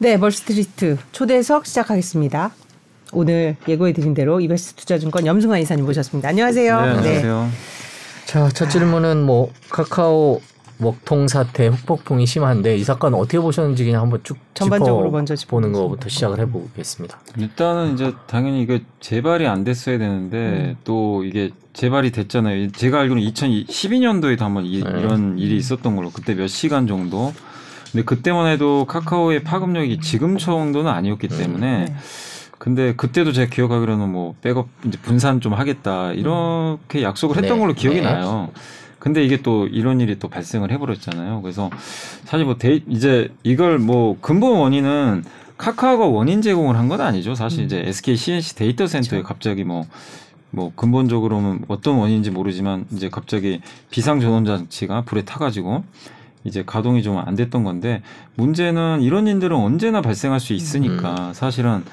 네, 멀스트리트 초대석 시작하겠습니다. 오늘 예고해드린 대로 이베스트 투자증권 염승환 이사님 모셨습니다. 안녕하세요. 네, 안녕하세요. 네. 자, 첫 질문은 뭐 카카오 먹통 사태 후폭풍이 심한데 이 사건 어떻게 보셨는지 그냥 한번 쭉 전반적으로 먼저 보는 것부터 시작을 해보겠습니다. 일단은 이제 당연히 이거 재발이 안 됐어야 되는데 음. 또 이게 재발이 됐잖아요. 제가 알기로는 2012년도에도 한번 이, 네. 런 일이 있었던 걸로 그때 몇 시간 정도 근데 그때만 해도 카카오의 파급력이 지금 정도는 아니었기 때문에 네. 근데 그때도 제가 기억하기로는 뭐 백업 이제 분산 좀 하겠다 이렇게 약속을 했던 네. 걸로 기억이 네. 나요. 근데 이게 또 이런 일이 또 발생을 해버렸잖아요. 그래서 사실 뭐 데이, 이제 이걸 뭐 근본 원인은 카카오가 원인 제공을 한 건 아니죠. 사실 음. 이제 SK C&C 데이터 센터에 그렇죠. 갑자기 뭐뭐 근본적으로는 어떤 원인인지 모르지만 이제 갑자기 비상 전원 장치가 불에 타가지고 이제 가동이 좀 안 됐던 건데 문제는 이런 일들은 언제나 발생할 수 있으니까 음. 사실은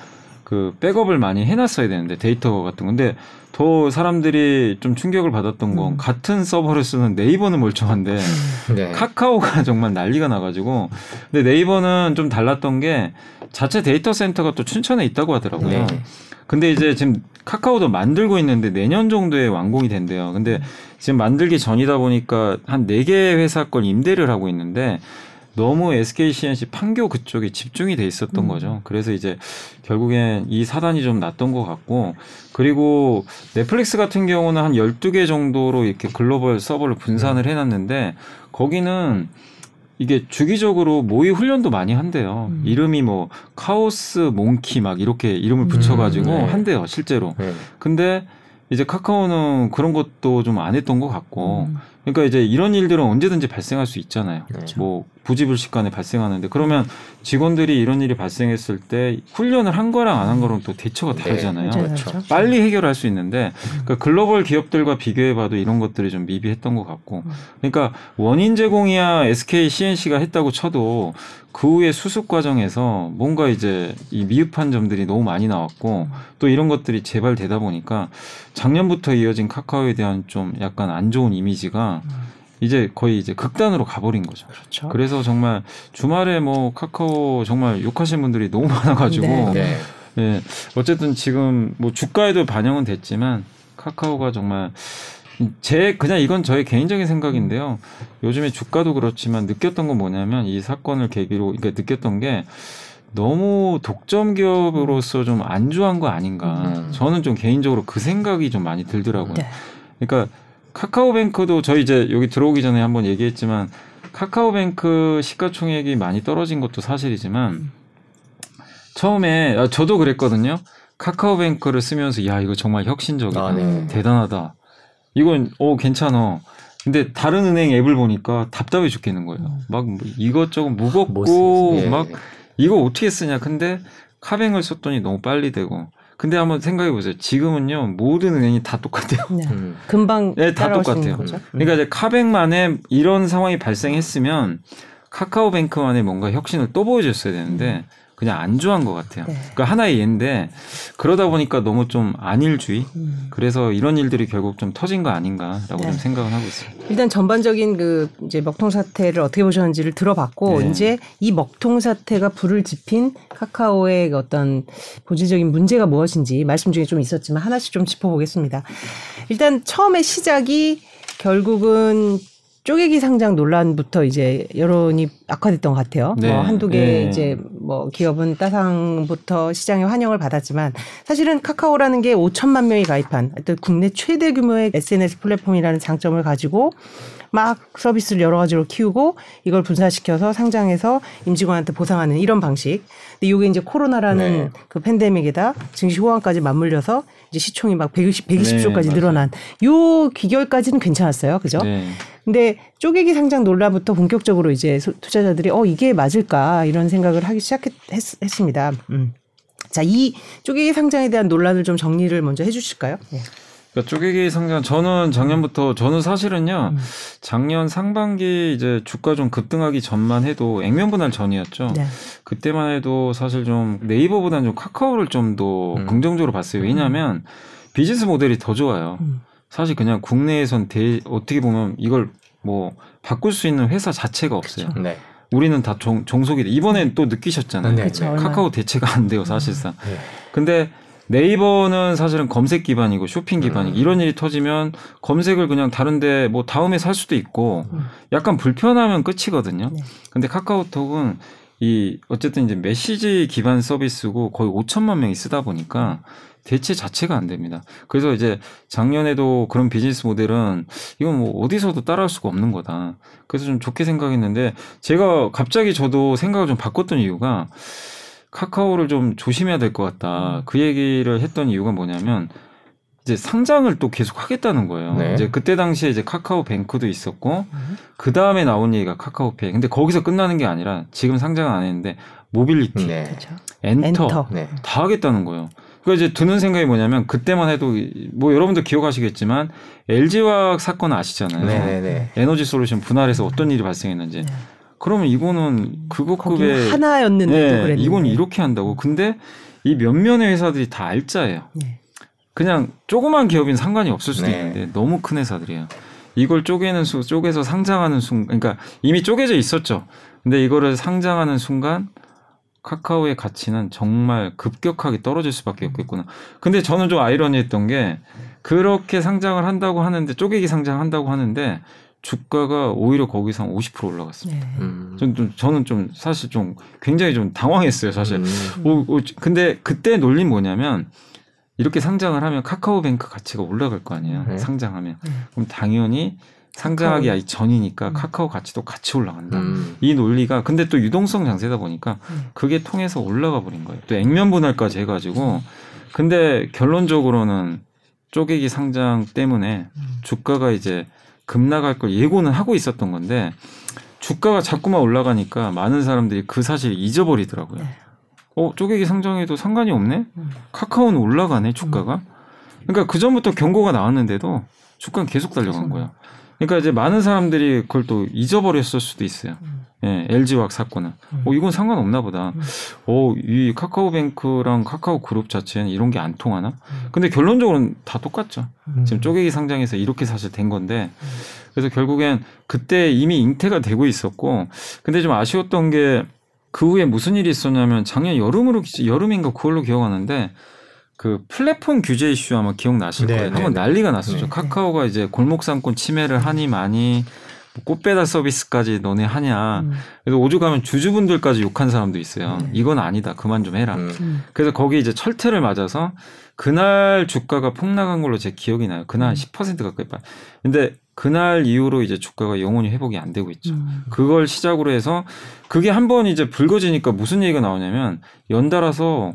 그 백업을 많이 해놨어야 되는데 데이터 같은 건데 더 사람들이 좀 충격을 받았던 건 음. 같은 서버를 쓰는 네이버는 멀쩡한데 네. 카카오가 정말 난리가 나가지고 근데 네이버는 좀 달랐던 게 자체 데이터 센터가 또 춘천에 있다고 하더라고요. 네. 근데 이제 지금 카카오도 만들고 있는데 내년 정도에 완공이 된대요. 근데 지금 만들기 전이다 보니까 한 네 개 회사 걸 임대를 하고 있는데 너무 SK CNC 판교 그쪽에 집중이 돼 있었던 음. 거죠. 그래서 이제 결국엔 이 사단이 좀 났던 것 같고 그리고 넷플릭스 같은 경우는 한 12개 정도로 이렇게 글로벌 서버를 분산을 해놨는데 거기는 이게 주기적으로 모의 훈련도 많이 한대요. 음. 이름이 뭐 카오스 몽키 막 이렇게 이름을 붙여가지고 음, 네. 한대요, 실제로. 네. 근데 이제 카카오는 그런 것도 좀 안 했던 것 같고, 음. 그러니까 이제 이런 일들은 언제든지 발생할 수 있잖아요. 네. 뭐 부지불식간에 발생하는데 그러면 직원들이 이런 일이 발생했을 때 훈련을 한 거랑 안 한 거랑 또 대처가 네. 다르잖아요. 네. 그렇죠. 빨리 해결할 수 있는데 그러니까 글로벌 기업들과 비교해봐도 이런 것들이 좀 미비했던 것 같고, 그러니까 원인 제공이야 SK CNC가 했다고 쳐도 그 후에 수습 과정에서 뭔가 이제 이 미흡한 점들이 너무 많이 나왔고 또 이런 것들이 재발되다 보니까 작년부터 이어진 카카오에 대한 좀 약간 안 좋은 이미지가 이제 거의 이제 극단으로 가버린 거죠. 그렇죠. 그래서 정말 주말에 뭐 카카오 정말 욕하신 분들이 너무 많아가지고 네. 네. 네. 어쨌든 지금 뭐 주가에도 반영은 됐지만 카카오가 정말 제 그냥 이건 저의 개인적인 생각인데요. 요즘에 주가도 그렇지만 느꼈던 건 뭐냐면 이 사건을 계기로 그러니까 느꼈던 게 너무 독점 기업으로서 좀 안주한 거 아닌가. 음. 저는 좀 개인적으로 그 생각이 좀 많이 들더라고요. 네. 그러니까 카카오뱅크도 저희 이제 여기 들어오기 전에 한번 얘기했지만 카카오뱅크 시가총액이 많이 떨어진 것도 사실이지만 음. 처음에 아, 저도 그랬거든요. 카카오뱅크를 쓰면서 야 이거 정말 혁신적이다, 아, 네. 대단하다. 이건 어 괜찮아. 근데 다른 은행 앱을 보니까 답답해 죽겠는 거예요. 음. 막뭐 이것저것 무겁고 예. 막 이거 어떻게 쓰냐. 근데 카뱅을 썼더니 너무 빨리 되고. 근데 한번 생각해 보세요. 지금은요 모든 은행이 다 똑같아요. 네. 음. 금방 네, 다 똑같아요. 거죠? 그러니까 이제 카뱅만에 이런 상황이 발생했으면 카카오뱅크만에 뭔가 혁신을 또 보여줬어야 되는데 음. 그냥 안주한 것 같아요. 네. 그러니까 하나의 예인데 그러다 보니까 너무 좀 안일주의. 음. 그래서 이런 일들이 결국 좀 터진 거 아닌가라고 네. 좀 생각을 하고 있습니다. 일단 전반적인 그 이제 먹통 사태를 어떻게 보셨는지를 들어봤고 네. 이제 이 먹통 사태가 불을 지핀 카카오의 어떤 본질적인 문제가 무엇인지 말씀 중에 좀 있었지만 하나씩 좀 짚어보겠습니다. 일단 처음에 시작이 결국은 쪼개기 상장 논란부터 이제 여론이 악화됐던 것 같아요. 네. 뭐 한두 개 네. 이제 뭐 기업은 따상부터 시장에 환영을 받았지만 사실은 카카오라는 게 5천만 명이 가입한 어떤 국내 최대 규모의 SNS 플랫폼이라는 장점을 가지고 막 서비스를 여러 가지로 키우고 이걸 분산시켜서 상장해서 임직원한테 보상하는 이런 방식. 근데 이게 이제 코로나라는 네. 그 팬데믹에다 증시 호황까지 맞물려서 이제 시총이 막 120, 120조까지 네, 늘어난 요 기결까지는 괜찮았어요. 그죠? 네. 근데 쪼개기 상장 논란부터 본격적으로 이제 투자자들이 어 이게 맞을까 이런 생각을 하기 시작했습니다. 음. 자, 이 쪼개기 상장에 대한 논란을 좀 정리를 먼저 해 주실까요? 네. 그러니까 쪼개기 상장 저는 작년부터 저는 사실은요 음. 작년 상반기 이제 주가 좀 급등하기 전만 해도 액면 분할 전이었죠. 네. 그때만 해도 사실 좀 네이버보다는 좀 카카오를 좀더 음. 긍정적으로 봤어요. 왜냐하면 비즈니스 모델이 더 좋아요. 음. 사실 그냥 국내에선 대, 어떻게 보면 이걸 뭐 바꿀 수 있는 회사 자체가 없어요. 그렇죠. 네. 우리는 다 종, 종속이 돼. 이번엔 또 느끼셨잖아요. 네, 그쵸, 카카오 대체가 안 돼요, 사실상. 네. 근데 네이버는 사실은 검색 기반이고 쇼핑 기반이고 음. 이런 일이 터지면 검색을 그냥 다른데 뭐 다음에 살 수도 있고 음. 약간 불편하면 끝이거든요. 네. 근데 카카오톡은 이 어쨌든 이제 메시지 기반 서비스고 거의 5천만 명이 쓰다 보니까 대체 자체가 안 됩니다. 그래서 이제 작년에도 그런 비즈니스 모델은 이건 뭐 어디서도 따라할 수가 없는 거다. 그래서 좀 좋게 생각했는데 제가 갑자기 저도 생각을 좀 바꿨던 이유가 카카오를 좀 조심해야 될 것 같다. 그 얘기를 했던 이유가 뭐냐면 이제 상장을 또 계속 하겠다는 거예요. 네. 이제 그때 당시에 이제 카카오 뱅크도 있었고 음. 그 다음에 나온 얘기가 카카오페이. 근데 거기서 끝나는 게 아니라 지금 상장은 안 했는데 모빌리티, 네. 엔터, 엔터. 네. 다 하겠다는 거예요. 그러니까 이제 드는 생각이 뭐냐면 그때만 해도 뭐 여러분도 기억하시겠지만 LG화학 사건 아시잖아요. 네네네. 네, 네. 에너지 솔루션 분할해서 어떤 일이 발생했는지. 네. 그러면 이거는 그거급의 하나였는데도 네, 이건 이렇게 한다고. 근데 이 몇몇의 회사들이 다 알짜예요. 네. 그냥 조그만 기업이면 상관이 없을 수도 네. 있는데 너무 큰 회사들이에요. 이걸 쪼개는 수, 쪼개서 상장하는 순간, 그러니까 이미 쪼개져 있었죠. 근데 이거를 상장하는 순간 카카오의 가치는 정말 급격하게 떨어질 수밖에 없겠구나. 근데 저는 좀 아이러니했던 게 그렇게 상장을 한다고 하는데 쪼개기 상장한다고 하는데 주가가 오히려 거기서 한 50% 올라갔습니다. 네. 음. 좀, 저는 좀 사실 좀 굉장히 좀 당황했어요, 사실. 음. 오, 오, 근데 그때 논리는 뭐냐면 이렇게 상장을 하면 카카오뱅크 가치가 올라갈 거 아니에요. 네. 상장하면. 네. 그럼 당연히 상장하기 아직 전이니까 음. 카카오 가치도 같이 올라간다. 음. 이 논리가 근데 또 유동성 장세다 보니까 음. 그게 통해서 올라가 버린 거예요. 또 액면 분할까지 해가지고 근데 결론적으로는 쪼개기 상장 때문에 음. 주가가 이제 급락할 걸 예고는 하고 있었던 건데 주가가 자꾸만 올라가니까 많은 사람들이 그 사실을 잊어버리더라고요. 네. 어 쪼개기 상장해도 상관이 없네. 음. 카카오는 올라가네 주가가. 그러니까 그 전부터 경고가 나왔는데도 주가는 계속 달려간 거예요. 그러니까 이제 많은 사람들이 그걸 또 잊어버렸을 수도 있어요. 음. 예, LG화학 사건은. 음. 어, 이건 상관없나 보다. 음. 어, 이 카카오뱅크랑 카카오 그룹 자체는 이런 게 안 통하나? 음. 근데 결론적으로는 다 똑같죠. 음. 지금 쪼개기 상장에서 이렇게 사실 된 건데. 음. 그래서 결국엔 그때 이미 잉태가 되고 있었고, 근데 좀 아쉬웠던 게 그 후에 무슨 일이 있었냐면 작년 여름으로, 여름인가 9월로 기억하는데 그 플랫폼 규제 이슈 아마 기억나실 네, 거예요. 네, 한번 네. 난리가 났었죠. 네. 카카오가 이제 골목상권 침해를 하니 많이 뭐 꽃 배달 서비스까지 너네 하냐. 음. 그래서 오죽하면 주주분들까지 욕한 사람도 있어요. 음. 이건 아니다. 그만 좀 해라. 음. 음. 그래서 거기 이제 철퇴를 맞아서 그날 주가가 폭락한 걸로 제 기억이 나요. 그날 음. 10% 가까이 빠. 근데 그날 이후로 이제 주가가 영원히 회복이 안 되고 있죠. 음. 그걸 시작으로 해서 그게 한 번 이제 불거지니까 무슨 얘기가 나오냐면 연달아서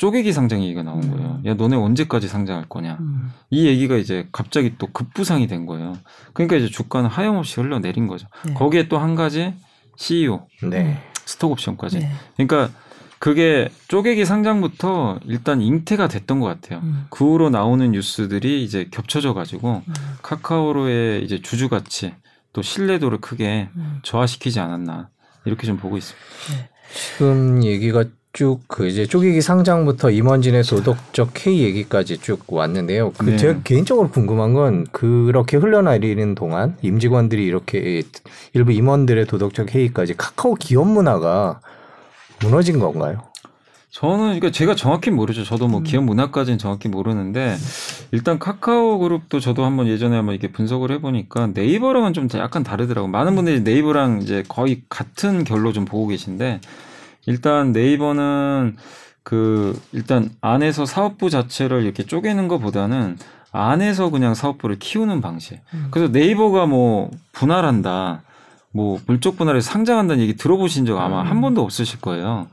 쪼개기 상장 얘기가 나온 음. 거예요. 야, 너네 언제까지 상장할 거냐. 음. 이 얘기가 이제 갑자기 또 급부상이 된 거예요. 그러니까 이제 주가는 하염없이 흘러내린 거죠. 네. 거기에 또 한 가지 CEO, 네. 스톡 옵션까지. 네. 그러니까 그게 쪼개기 상장부터 일단 잉태가 됐던 것 같아요. 음. 그 후로 나오는 뉴스들이 이제 겹쳐져 가지고 음. 카카오로의 이제 주주 가치 또 신뢰도를 크게 음. 저하시키지 않았나 이렇게 좀 보고 있습니다. 네. 지금 얘기가 쭉 그 이제 쪼개기 상장부터 임원진의 도덕적 해이 얘기까지 쭉 왔는데요. 그 네. 제가 개인적으로 궁금한 건 그렇게 흘러내리는 동안 임직원들이 이렇게 일부 임원들의 도덕적 해이까지 카카오 기업 문화가 무너진 건가요? 저는 그러니까 제가 정확히 모르죠. 저도 뭐 음. 기업 문화까지는 정확히 모르는데 일단 카카오 그룹도 저도 한번 예전에 한번 이렇게 분석을 해보니까 네이버랑은 좀 약간 다르더라고. 많은 분들이 네이버랑 이제 거의 같은 결로 좀 보고 계신데 일단 네이버는 그 일단 안에서 사업부 자체를 이렇게 쪼개는 것보다는 안에서 그냥 사업부를 키우는 방식. 음. 그래서 네이버가 뭐 분할한다. 뭐 물적 분할에 상장한다는 얘기 들어보신 적 아마 음. 한 번도 없으실 거예요.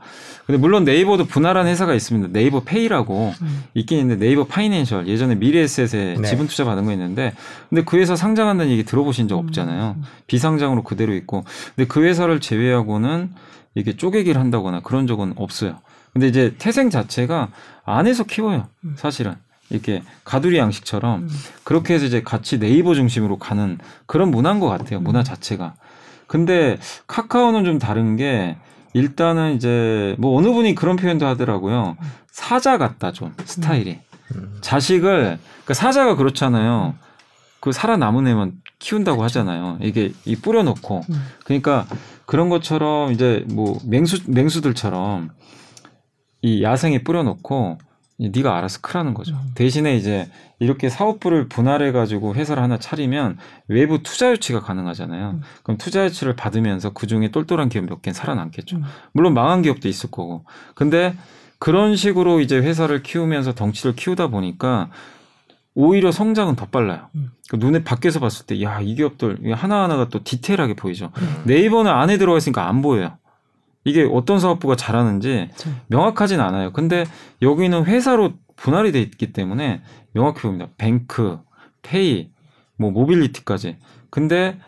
근데 물론 네이버도 분할한 회사가 있습니다. 네이버 페이라고 음. 있긴 있는데 네이버 파이낸셜 예전에 미래에셋에 네. 지분 투자 받은 거 있는데 근데 그 회사 상장한다는 얘기 들어보신 적 음. 없잖아요. 비상장으로 그대로 있고 근데 그 회사를 제외하고는 이게 쪼개기를 한다거나 그런 적은 없어요. 근데 이제 태생 자체가 안에서 키워요. 음. 사실은. 이렇게 가두리 양식처럼 음. 그렇게 해서 이제 같이 네이버 중심으로 가는 그런 문화인 것 같아요. 문화 음. 자체가. 근데 카카오는 좀 다른 게 일단은 이제 뭐 어느 분이 그런 표현도 하더라고요. 사자 같다 좀 스타일이. 자식을 그러니까 사자가 그렇잖아요. 그 살아남은 애만 키운다고 하잖아요. 이게 이 뿌려놓고 음. 그러니까 그런 것처럼 이제 뭐 맹수 맹수들처럼 이 야생에 뿌려놓고 이 네가 알아서 크라는 거죠. 음. 대신에 이제 이렇게 사업부를 분할해 가지고 회사를 하나 차리면 외부 투자 유치가 가능하잖아요. 음. 그럼 투자 유치를 받으면서 그 중에 똘똘한 기업 몇 개는 살아남겠죠. 음. 물론 망한 기업도 있을 거고. 근데 그런 식으로 이제 회사를 키우면서 덩치를 키우다 보니까 오히려 성장은 더 빨라요. 음. 그 눈에 밖에서 봤을 때, 야, 이 기업들 하나하나가 또 디테일하게 보이죠. 음. 네이버는 안에 들어가 있으니까 안 보여요. 이게 어떤 사업부가 잘하는지 그렇죠. 명확하진 않아요. 근데 여기는 회사로 분할이 돼 있기 때문에 명확히 보입니다. 뱅크, 페이, 뭐 모빌리티까지. 근데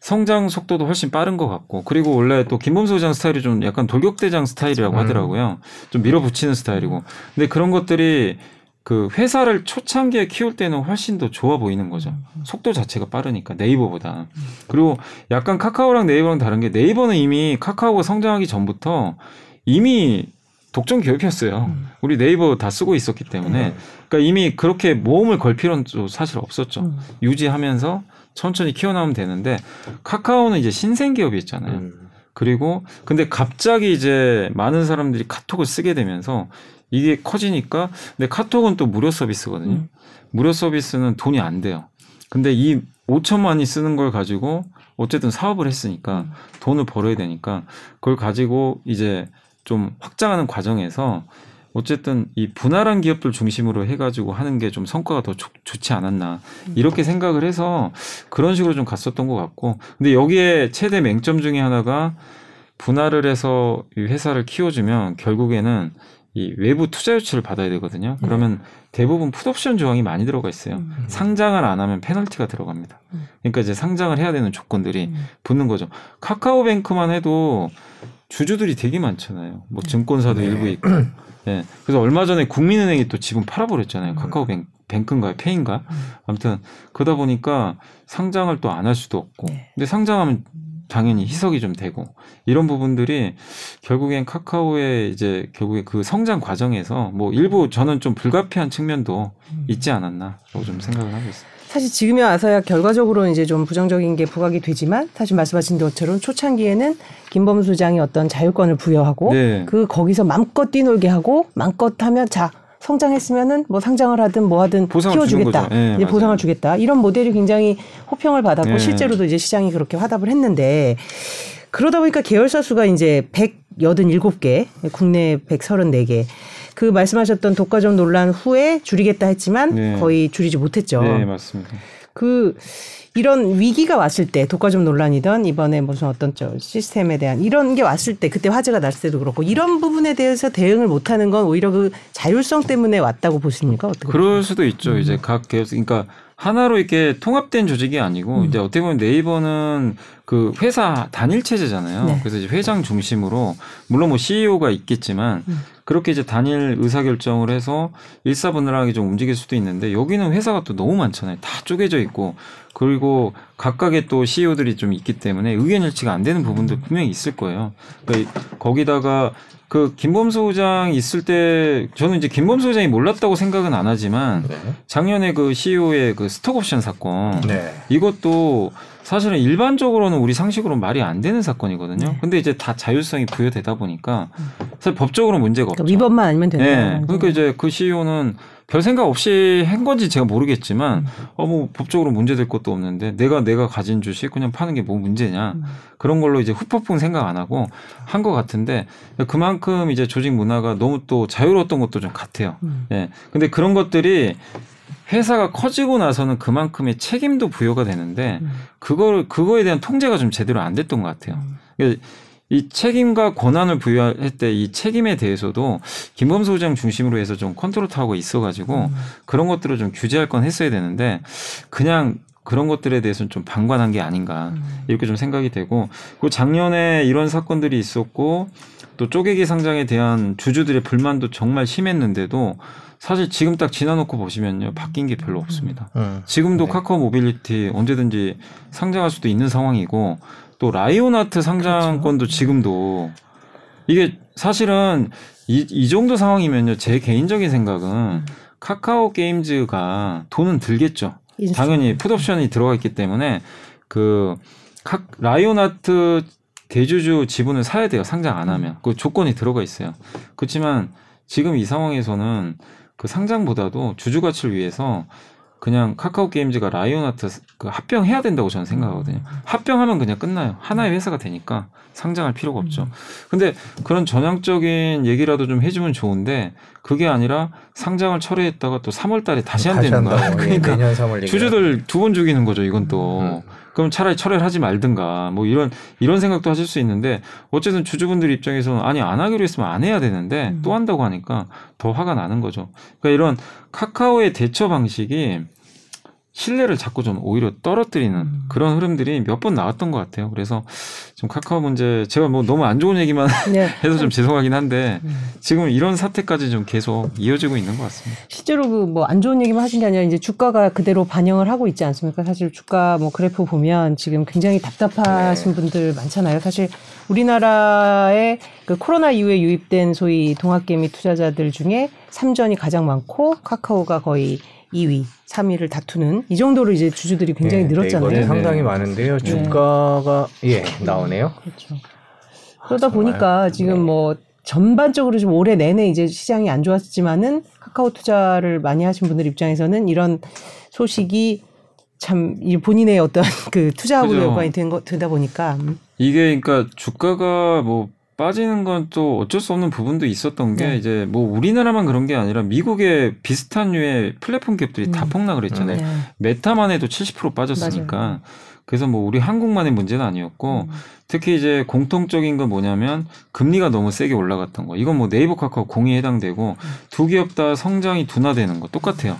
성장 속도도 훨씬 빠른 것 같고 그리고 원래 또 김범수 회장 스타일이 좀 약간 돌격대장 스타일이라고 음. 하더라고요. 좀 밀어붙이는 스타일이고. 근데 그런 것들이 그 회사를 초창기에 키울 때는 훨씬 더 좋아 보이는 거죠. 속도 자체가 빠르니까 네이버보다. 그리고 약간 카카오랑 네이버랑 다른 게 네이버는 이미 카카오가 성장하기 전부터 이미 독점 기업이었어요. 음. 우리 네이버 다 쓰고 있었기 때문에 그러니까 이미 그렇게 모험을 걸 필요는 또 사실 없었죠. 음. 유지하면서 천천히 키워나오면 되는데 카카오는 이제 신생 기업이었잖아요. 음. 그리고 근데 갑자기 이제 많은 사람들이 카톡을 쓰게 되면서 이게 커지니까 근데 카톡은 또 무료 서비스거든요. 음. 무료 서비스는 돈이 안 돼요. 근데 이 5천만이 쓰는 걸 가지고 어쨌든 사업을 했으니까 음. 돈을 벌어야 되니까 그걸 가지고 이제 좀 확장하는 과정에서 어쨌든 이 분할한 기업들 중심으로 해가지고 하는 게 좀 성과가 더 좋, 좋지 않았나 이렇게 생각을 해서 그런 식으로 좀 갔었던 것 같고 근데 여기에 최대 맹점 중에 하나가 분할을 해서 이 회사를 키워주면 결국에는 이 외부 투자 유치를 받아야 되거든요. 그러면 대부분 풋옵션 조항이 많이 들어가 있어요. 음. 상장을 안 하면 페널티가 들어갑니다. 음. 그러니까 이제 상장을 해야 되는 조건들이 음. 붙는 거죠. 카카오뱅크만 해도 주주들이 되게 많잖아요. 뭐 증권사도 네. 일부 있고. 예. 그래서 얼마 전에 국민은행이 또 지분 팔아버렸잖아요. 음. 카카오뱅 뱅크인가요? 페인가? 음. 아무튼 그러다 보니까 상장을 또 안 할 수도 없고. 네. 근데 상장하면 당연히 희석이 좀 되고 이런 부분들이 결국엔 카카오의 이제 결국에 그 성장 과정에서 뭐 일부 저는 좀 불가피한 측면도 음. 있지 않았나라고 좀 생각을 하고 있습니다. 사실 지금에 와서야 결과적으로 이제 좀 부정적인 게 부각이 되지만 사실 말씀하신 것처럼 초창기에는 김범수 장이 어떤 자율권을 부여하고 네. 그 거기서 마음껏 뛰놀게 하고 마음껏 하면 자 성장했으면은 뭐 상장을 하든 뭐 하든 키워주겠다. 예, 이제 맞아요. 보상을 주겠다. 이런 모델이 굉장히 호평을 받았고 예. 실제로도 이제 시장이 그렇게 화답을 했는데 그러다 보니까 계열사 수가 이제 187개, 국내 134개. 그 말씀하셨던 독과점 논란 후에 줄이겠다 했지만 네. 거의 줄이지 못했죠. 네, 맞습니다. 그 이런 위기가 왔을 때 독과점 논란이던 이번에 무슨 어떤 저 시스템에 대한 이런 게 왔을 때 그때 화제가 났을 때도 그렇고 이런 부분에 대해서 대응을 못하는 건 오히려 그 자율성 때문에 왔다고 보십니까? 어떻게? 그럴 수도 있죠. 음. 이제 각 계열, 그러니까 하나로 이렇게 통합된 조직이 아니고 음. 이제 어떻게 보면 네이버는 그 회사 단일 체제잖아요. 네. 그래서 이제 회장 중심으로 물론 뭐 CEO가 있겠지만 음. 그렇게 이제 단일 의사 결정을 해서 일사분란하게 좀 움직일 수도 있는데 여기는 회사가 또 너무 많잖아요. 다 쪼개져 있고 그리고 각각의 또 CEO들이 좀 있기 때문에 의견 일치가 안 되는 부분도 분명히 있을 거예요. 그러니까 거기다가 그 김범수 의장 있을 때 저는 이제 김범수 의장이 몰랐다고 생각은 안 하지만 네. 작년에 그 CEO의 그 스톡옵션 사건 네. 이것도 사실은 일반적으로는 우리 상식으로 말이 안 되는 사건이거든요. 네. 근데 이제 다 자율성이 부여되다 보니까 사실 법적으로 문제가 없죠. 그러니까 위법만 아니면 된다. 네. 그러니까 이제 그 CEO는 별 생각 없이 한 건지 제가 모르겠지만 어뭐 법적으로 문제될 것도 없는데 내가 내가 가진 주식 그냥 파는 게 뭐 문제냐 음. 그런 걸로 이제 후폭풍 생각 안 하고 한 것 같은데 그만큼 이제 조직 문화가 너무 또 자유로웠던 것도 좀 같아요. 음. 예. 근데 그런 것들이 회사가 커지고 나서는 그만큼의 책임도 부여가 되는데 음. 그걸 그거에 대한 통제가 좀 제대로 안 됐던 것 같아요. 그러니까 이 책임과 권한을 부여할 때 이 책임에 대해서도 김범수 의장 중심으로 해서 좀 컨트롤 타워가 있어가지고 음. 그런 것들을 좀 규제할 건 했어야 되는데 그냥 그런 것들에 대해서는 좀 방관한 게 아닌가 음. 이렇게 좀 생각이 되고 그 작년에 이런 사건들이 있었고 또 쪼개기 상장에 대한 주주들의 불만도 정말 심했는데도 사실 지금 딱 지나놓고 보시면요 바뀐 게 별로 없습니다. 음. 지금도 네. 카카오 모빌리티 언제든지 상장할 수도 있는 상황이고 또 라이온하트 상장 건도 지금도 이게 사실은 이, 이 정도 상황이면요 제 개인적인 생각은 카카오 게임즈가 돈은 들겠죠. 인수. 당연히 풋옵션이 들어가 있기 때문에 그각 라이온하트 대주주 지분을 사야 돼요. 상장 안 하면 그 조건이 들어가 있어요. 그렇지만 지금 이 상황에서는 그 상장보다도 주주 가치를 위해서 그냥 카카오 게임즈가 라이온하트 그 합병해야 된다고 저는 생각하거든요. 합병하면 그냥 끝나요. 하나의 회사가 되니까 상장할 필요가 없죠. 근데 그런 전향적인 얘기라도 좀 해주면 좋은데 그게 아니라 상장을 철회했다가 또 3월 달에 다시 한다는 거야. 한다고. 예, 그러니까 3월. 주주들 두 번 죽이는 거죠. 이건 또. 음. 그럼 차라리 철회를 하지 말든가 뭐 이런 이런 생각도 하실 수 있는데 어쨌든 주주분들 입장에서는 아니 안 하기로 했으면 안 해야 되는데 음. 또 한다고 하니까 더 화가 나는 거죠. 그러니까 이런 카카오의 대처 방식이 신뢰를 자꾸 좀 오히려 떨어뜨리는 음. 그런 흐름들이 몇 번 나왔던 것 같아요. 그래서 좀 카카오 문제 제가 뭐 너무 안 좋은 얘기만 네. 해서 좀 죄송하긴 한데 음. 지금 이런 사태까지 좀 계속 이어지고 있는 것 같습니다. 실제로 그 뭐 안 좋은 얘기만 하신 게 아니라 이제 주가가 그대로 반영을 하고 있지 않습니까? 사실 주가 뭐 그래프 보면 지금 굉장히 답답하신 네. 분들 많잖아요. 사실 우리나라의 그 코로나 이후에 유입된 소위 동학개미 투자자들 중에 삼전이 가장 많고 카카오가 거의 2위, 3위를 다투는 이 정도로 이제 주주들이 굉장히 네, 늘었잖아요. 네. 상당히 많은데요. 주가가 예 나오네요. 그렇죠. 그러다 정말. 보니까 지금 네. 뭐 전반적으로 좀 올해 내내 이제 시장이 안 좋았지만은 카카오 투자를 많이 하신 분들 입장에서는 이런 소식이 참이 본인의 어떤 그 투자하고 그죠. 연관이 된 거, 되다 보니까 음. 이게 그러니까 주가가 뭐 빠지는 건 또 어쩔 수 없는 부분도 있었던 게 네. 이제 뭐 우리나라만 그런 게 아니라 미국의 비슷한 류의 플랫폼 갭들이 다 음. 폭락을 했잖아요. 네. 메타만 해도 70% 빠졌으니까 그래서 뭐 우리 한국만의 문제는 아니었고 음. 특히 이제 공통적인 건 뭐냐면 금리가 너무 세게 올라갔던 거. 이건 뭐 네이버 카카오 공이 해당되고 음. 두 기업 다 성장이 둔화되는 거 똑같아요.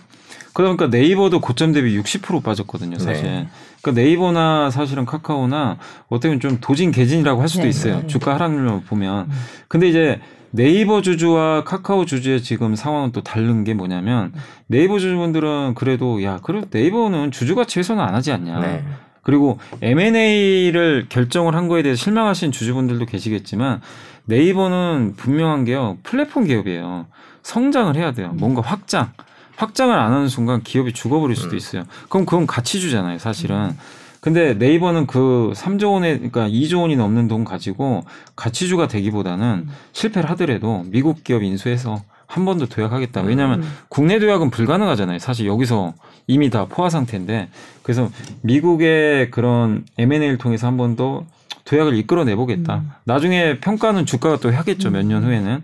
그러니까 네이버도 고점 대비 60% 빠졌거든요, 사실. 네. 그러니까 네이버나 사실은 카카오나 어떻게 보면 좀 도진 개진이라고 할 수도 네, 있어요. 네. 주가 하락률로 보면. 음. 근데 이제 네이버 주주와 카카오 주주의 지금 상황은 또 다른 게 뭐냐면 네이버 주주분들은 그래도 야, 그래도 네이버는 주주 가치 훼손은 안 하지 않냐. 네. 그리고 M&A를 결정을 한 거에 대해서 실망하신 주주분들도 계시겠지만 네이버는 분명한 게요. 플랫폼 기업이에요. 성장을 해야 돼요. 뭔가 확장. 확장을 안 하는 순간 기업이 죽어버릴 수도 있어요. 그럼 그건 가치주잖아요, 사실은. 근데 네이버는 그 3조 원에 그러니까 2조 원이 넘는 돈 가지고 가치주가 되기보다는 실패를 하더라도 미국 기업 인수해서 한 번 더 도약하겠다. 왜냐하면 음. 국내 도약은 불가능하잖아요. 사실 여기서 이미 다 포화 상태인데 그래서 미국의 그런 M&A를 통해서 한 번 더 도약을 이끌어내 보겠다. 음. 나중에 평가는 주가가 또 하겠죠. 몇년 후에는.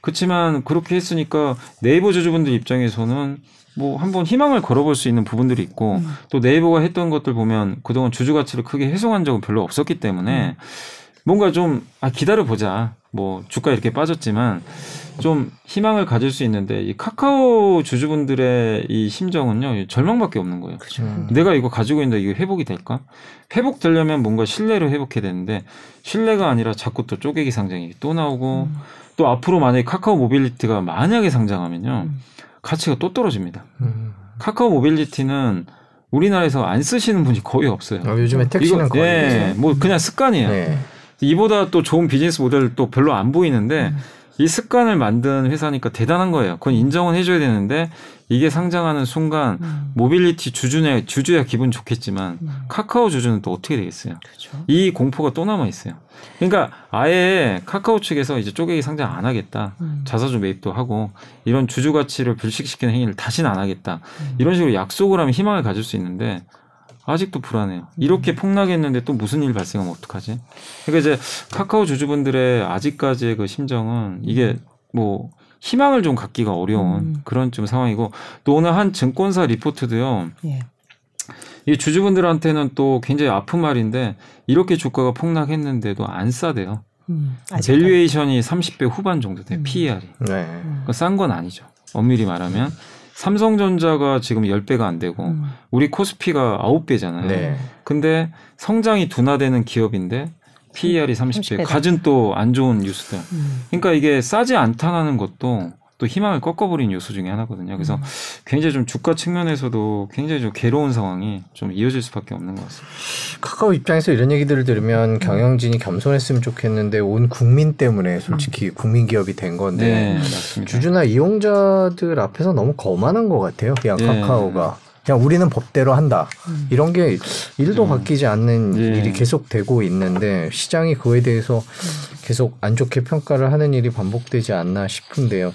그렇지만 그렇게 했으니까 네이버 주주분들 입장에서는 뭐 한번 희망을 걸어볼 수 있는 부분들이 있고 음. 또 네이버가 했던 것들 보면 그동안 주주 가치를 크게 훼손한 적은 별로 없었기 음. 때문에 뭔가 좀 아 기다려 보자. 뭐 주가 이렇게 빠졌지만 좀 희망을 가질 수 있는데 이 카카오 주주분들의 이 심정은요 절망밖에 없는 거예요. 그죠. 음. 내가 이거 가지고 있는데 이게 회복이 될까? 회복되려면 뭔가 신뢰를 회복해야 되는데 신뢰가 아니라 자꾸 또 쪼개기 상장이 또 나오고 음. 또 앞으로 만약에 카카오 모빌리티가 만약에 상장하면요 음. 가치가 또 떨어집니다. 음. 카카오 모빌리티는 우리나라에서 안 쓰시는 분이 거의 없어요. 어, 요즘에 택시는 이거, 거의 예, 뭐 그냥 습관이에요. 네. 이보다 또 좋은 비즈니스 모델 또 별로 안 보이는데 음. 이 습관을 만든 회사니까 대단한 거예요. 그건 인정은 해줘야 되는데 이게 상장하는 순간 음. 모빌리티 주주냐 주주야 기분 좋겠지만 음. 카카오 주주는 또 어떻게 되겠어요? 그렇죠. 이 공포가 또 남아 있어요. 그러니까 아예 카카오 측에서 이제 쪼개기 상장 안 하겠다. 음. 자사주 매입도 하고 이런 주주 가치를 불식시키는 행위를 다시는 안 하겠다. 음. 이런 식으로 약속을 하면 희망을 가질 수 있는데 아직도 불안해요. 이렇게 폭락했는데 또 무슨 일 발생하면 어떡하지? 그러니까 이제 카카오 주주분들의 아직까지의 그 심정은 이게 뭐 희망을 좀 갖기가 어려운 음. 그런 좀 상황이고 또 오늘 한 증권사 리포트도요. 예. 이 주주분들한테는 또 굉장히 아픈 말인데 이렇게 주가가 폭락했는데도 안 싸대요. 음. valuation이 30배 후반 정도 돼요. 음. PER이. 네. 음. 싼건 아니죠. 엄밀히 말하면 삼성전자가 지금 10배가 안 되고 음. 우리 코스피가 9배잖아요. 네. 근데 성장이 둔화되는 기업인데 PER이 30배. 30배 다. 갖은 또안 좋은 뉴스들. 음. 그러니까 이게 싸지 않다는 것도 또 희망을 꺾어버린 요소 중에 하나거든요. 그래서 음. 굉장히 좀 주가 측면에서도 굉장히 좀 괴로운 상황이 좀 이어질 수밖에 없는 것 같습니다. 카카오 입장에서 이런 얘기들을 들으면 경영진이 겸손했으면 좋겠는데 온 국민 때문에 솔직히 국민 기업이 된 건데 네. 주주나 이용자들 앞에서 너무 거만한 것 같아요. 그냥 네. 카카오가 그냥 우리는 법대로 한다. 음. 이런 게 일도 음. 바뀌지 않는 예. 일이 계속 되고 있는데 시장이 그에 대해서 계속 안 좋게 평가를 하는 일이 반복되지 않나 싶은데요.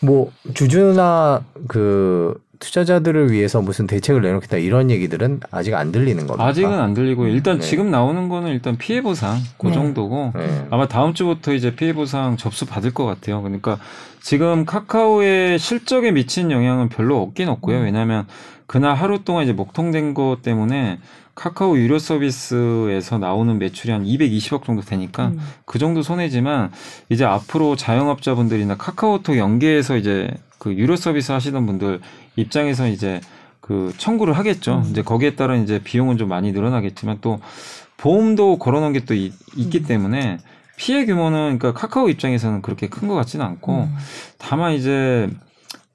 뭐 주주나 그 투자자들을 위해서 무슨 대책을 내놓겠다 이런 얘기들은 아직 안 들리는 겁니다. 아직은 안 들리고 일단 네. 지금 나오는 거는 일단 피해 보상 그 네. 정도고 네. 아마 다음 주부터 이제 피해 보상 접수 받을 것 같아요. 그러니까 지금 카카오의 실적에 미친 영향은 별로 없긴 없고요. 왜냐하면 그날 하루 동안 이제 먹통된 것 때문에 카카오 유료 서비스에서 나오는 매출이 한 220억 정도 되니까 음. 그 정도 손해지만 이제 앞으로 자영업자분들이나 카카오톡 연계해서 이제 그 유료 서비스 하시던 분들 입장에서 이제 그 청구를 하겠죠. 음. 이제 거기에 따른 이제 비용은 좀 많이 늘어나겠지만 또 보험도 걸어놓은 게 또 있기 음. 때문에 피해 규모는 그러니까 카카오 입장에서는 그렇게 큰 것 같지는 않고 음. 다만 이제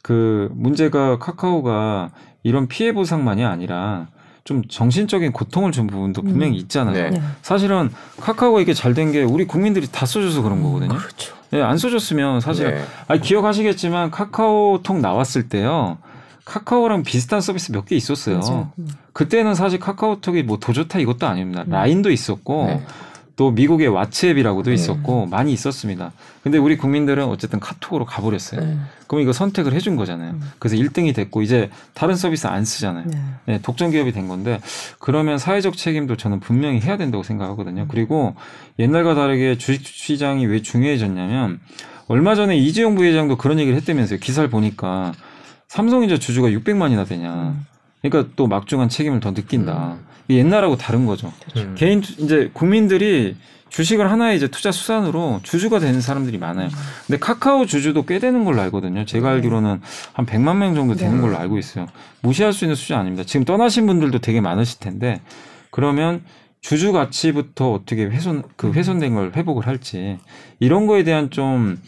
그 문제가 카카오가 이런 피해 보상만이 아니라 좀 정신적인 고통을 준 부분도 분명히 음. 있잖아요. 네. 네. 사실은 카카오가 이게 잘 된 게 우리 국민들이 다 써줘서 그런 거거든요. 그렇죠. 예, 안 써줬으면 사실 네. 아니, 기억하시겠지만 카카오톡 나왔을 때요. 카카오랑 비슷한 서비스 몇 개 있었어요. 맞아요. 음. 그때는 사실 카카오톡이 뭐더 좋다 이것도 아닙니다. 음. 라인도 있었고 네. 또 미국의 왓츠앱이라고도 네. 있었고 많이 있었습니다. 근데 우리 국민들은 어쨌든 카톡으로 가버렸어요. 네. 그럼 이거 선택을 해준 거잖아요. 음. 그래서 1등이 됐고 이제 다른 서비스 안 쓰잖아요. 네. 네, 독점 기업이 된 건데 그러면 사회적 책임도 저는 분명히 해야 된다고 생각하거든요. 그리고 옛날과 다르게 주식 시장이 왜 중요해졌냐면 얼마 전에 이재용 부회장도 그런 얘기를 했다면서요. 기사를 보니까 삼성전자 주주가 600만이나 되냐. 음. 그러니까 또 막중한 책임을 더 느낀다. 이게 옛날하고 다른 거죠. 음. 개인 투- 이제 국민들이 주식을 하나의 이제 투자 수단으로 주주가 되는 사람들이 많아요. 근데 카카오 주주도 꽤 되는 걸로 알거든요. 제가 네. 알기로는 한 100만 명 정도 되는 네. 걸로 알고 있어요. 무시할 수 있는 수준 아닙니다. 지금 떠나신 분들도 되게 많으실 텐데 그러면 주주 가치부터 어떻게 훼손 그 훼손된 걸 회복을 할지 이런 거에 대한 좀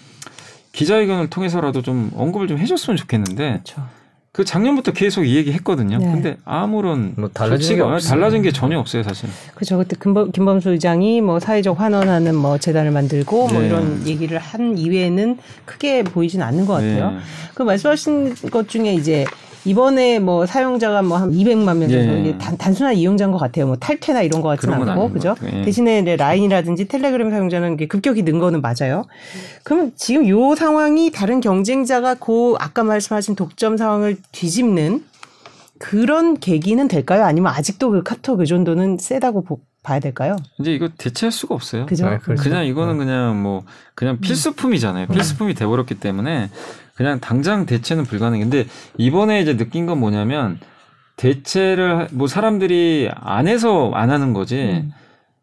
기자회견을 통해서라도 좀 언급을 좀 해줬으면 좋겠는데 그렇죠. 그 작년부터 계속 이 얘기 했거든요. 네. 근데 아무런 뭐 달라진 게. 달라진 게 전혀 없어요, 사실. 그렇죠. 그때 김범, 김범수 의장이 뭐 사회적 환원하는 뭐 재단을 만들고 뭐 네. 이런 얘기를 한 이외에는 크게 보이진 않는 것 같아요. 네. 그 말씀하신 것 중에 이제 이번에 뭐 사용자가 뭐 한 200만 명 정도 예. 이게 단, 단순한 이용자인 것 같아요. 뭐 탈퇴나 이런 것 같지는 않고 그죠? 예. 대신에 이제 라인이라든지 텔레그램 사용자는 이게 급격히 는 거는 맞아요. 그러면 지금 요 상황이 다른 경쟁자가 그 아까 말씀하신 독점 상황을 뒤집는 그런 계기는 될까요? 아니면 아직도 그 카톡 의존도는 세다고 보- 봐야 될까요? 이제 이거 대체할 수가 없어요. 그죠? 네, 그렇죠. 그냥 이거는 그냥 뭐 그냥 필수품이잖아요. 필수품이 돼버렸기 때문에 그냥 당장 대체는 불가능해. 근데 이번에 이제 느낀 건 뭐냐면 대체를 하- 뭐 사람들이 안 해서 안 하는 거지. 음.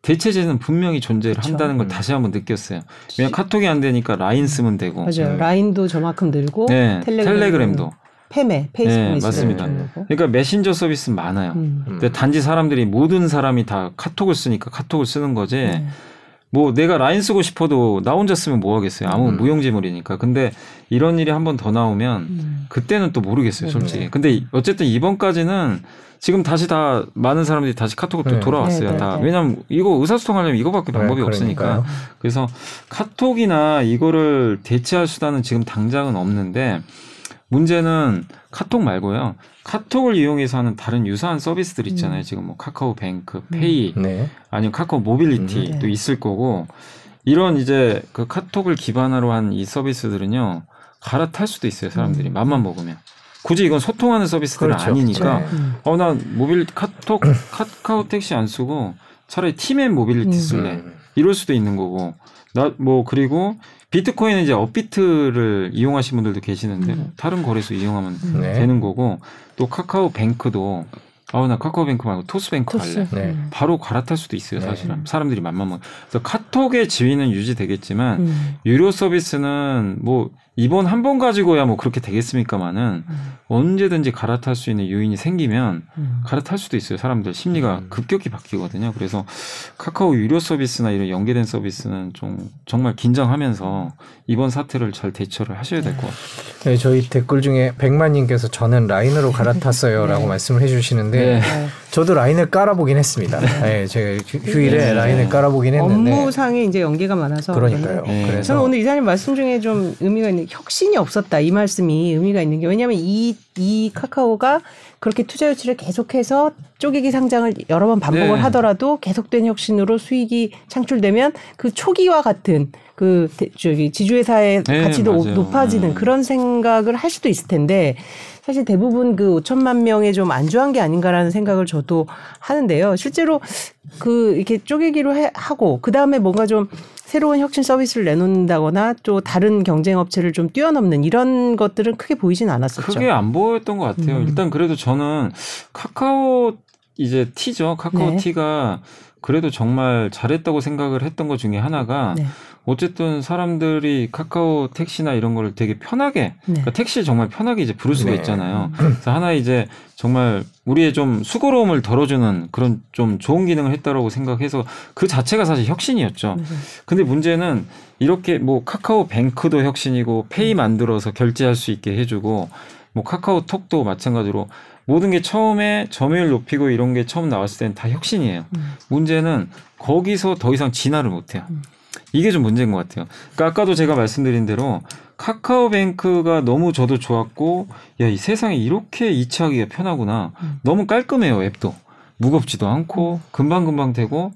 대체재는 분명히 존재를 그쵸. 한다는 걸 음. 다시 한번 느꼈어요. 왜냐 카톡이 안 되니까 라인 쓰면 되고. 맞아요. 음. 라인도 저만큼 늘고 네, 텔레그램 텔레그램도. 페메 페이스북에 네, 맞습니다. 그러니까 메신저 서비스 많아요. 음. 음. 근데 단지 사람들이 모든 사람이 다 카톡을 쓰니까 카톡을 쓰는 거지. 네. 뭐 내가 라인 쓰고 싶어도 나 혼자 쓰면 뭐 하겠어요. 아무 음. 무용지물이니까. 근데 이런 일이 한 번 더 나오면 음. 그때는 또 모르겠어요, 솔직히. 네. 근데 어쨌든 이번까지는 지금 다시 다 많은 사람들이 다시 카톡으로 또 네. 돌아왔어요. 네, 네, 다 네. 왜냐면 이거 의사소통하려면 이거밖에 방법이 네, 없으니까. 그래서 카톡이나 이거를 대체할 수단은 지금 당장은 없는데 문제는 카톡 말고요. 카톡을 이용해서 하는 다른 유사한 서비스들 있잖아요. 음. 지금 뭐 카카오 뱅크, 페이, 네. 아니면 카카오 모빌리티 음. 또 네. 있을 거고 이런 이제 그 카톡을 기반으로 한 이 서비스들은요 갈아탈 수도 있어요 사람들이 음. 맘만 먹으면 굳이 이건 소통하는 서비스들은 그렇죠. 아니니까 네. 음. 어 나 모빌 카톡 카카오 택시 안 쓰고 차라리 티맵 모빌리티 음. 쓸래 음. 이럴 수도 있는 거고 나 뭐 그리고 비트코인은 이제 업비트를 이용하신 분들도 계시는데 음. 다른 거래소 이용하면 음. 네. 되는 거고 또 카카오 뱅크도 아우 나 카카오 뱅크 말고 토스뱅크 토스. 할래 네. 음. 바로 갈아탈 수도 있어요, 네. 사실은. 사람들이 맘만 먹. 그래서 카톡의 지위는 유지되겠지만 음. 유료 서비스는 뭐 이번 한 번 가지고야 뭐 그렇게 되겠습니까마는 음. 언제든지 갈아탈 수 있는 요인이 생기면 음. 갈아탈 수도 있어요. 사람들 심리가 음. 급격히 바뀌거든요. 그래서 카카오 유료 서비스나 이런 연계된 서비스는 좀 정말 긴장하면서 이번 사태를 잘 대처를 하셔야 될 것 같아요. 네, 저희 댓글 중에 백만님께서 저는 라인으로 갈아탔어요라고 네. 말씀을 해주시는데 네. 네. 저도 라인을 깔아보긴 했습니다. 네, 제가 휴- 휴일에 네. 라인을 깔아보긴 했는데 업무상에 이제 연계가 많아서 그러니까요. 네. 그래서 저는 오늘 이사님 말씀 중에 좀 의미가 있는 혁신이 없었다 이 말씀이 의미가 있는 게 왜냐하면 이 이 카카오가 그렇게 투자 유치를 계속해서 쪼개기 상장을 여러 번 반복을 네. 하더라도 계속된 혁신으로 수익이 창출되면 그 초기와 같은 그 대- 저기 지주회사의 네, 가치도 맞아요. 높아지는 네. 그런 생각을 할 수도 있을 텐데 사실 대부분 그 5천만 명에 좀 안주한 게 아닌가라는 생각을 저도 하는데요. 실제로 그 이렇게 쪼개기로 해- 하고 그 다음에 뭔가 좀 새로운 혁신 서비스를 내놓는다거나 또 다른 경쟁 업체를 좀 뛰어넘는 이런 것들은 크게 보이진 않았었죠. 크게 안 보였던 것 같아요. 음. 일단 그래도 저는 카카오 이제 티죠. 카카오 네. 티가 그래도 정말 잘했다고 생각을 했던 것 중에 하나가 네. 어쨌든 사람들이 카카오 택시나 이런 거를 되게 편하게 네. 그러니까 택시 정말 편하게 이제 부를 수가 네. 있잖아요. 그래서 하나 이제 정말 우리의 좀 수고로움을 덜어주는 그런 좀 좋은 기능을 했다라고 생각해서 그 자체가 사실 혁신이었죠. 맞아요. 근데 문제는 이렇게 뭐 카카오 뱅크도 혁신이고 페이 만들어서 결제할 수 있게 해주고 뭐 카카오톡도 마찬가지로 모든 게 처음에 점유율 높이고 이런 게 처음 나왔을 때는 다 혁신이에요. 음. 문제는 거기서 더 이상 진화를 못해요. 음. 이게 좀 문제인 것 같아요. 그러니까 아까도 제가 말씀드린 대로 카카오뱅크가 너무 저도 좋았고 야 이 세상에 이렇게 이체하기가 편하구나. 음. 너무 깔끔해요 앱도 무겁지도 않고 금방 금방 되고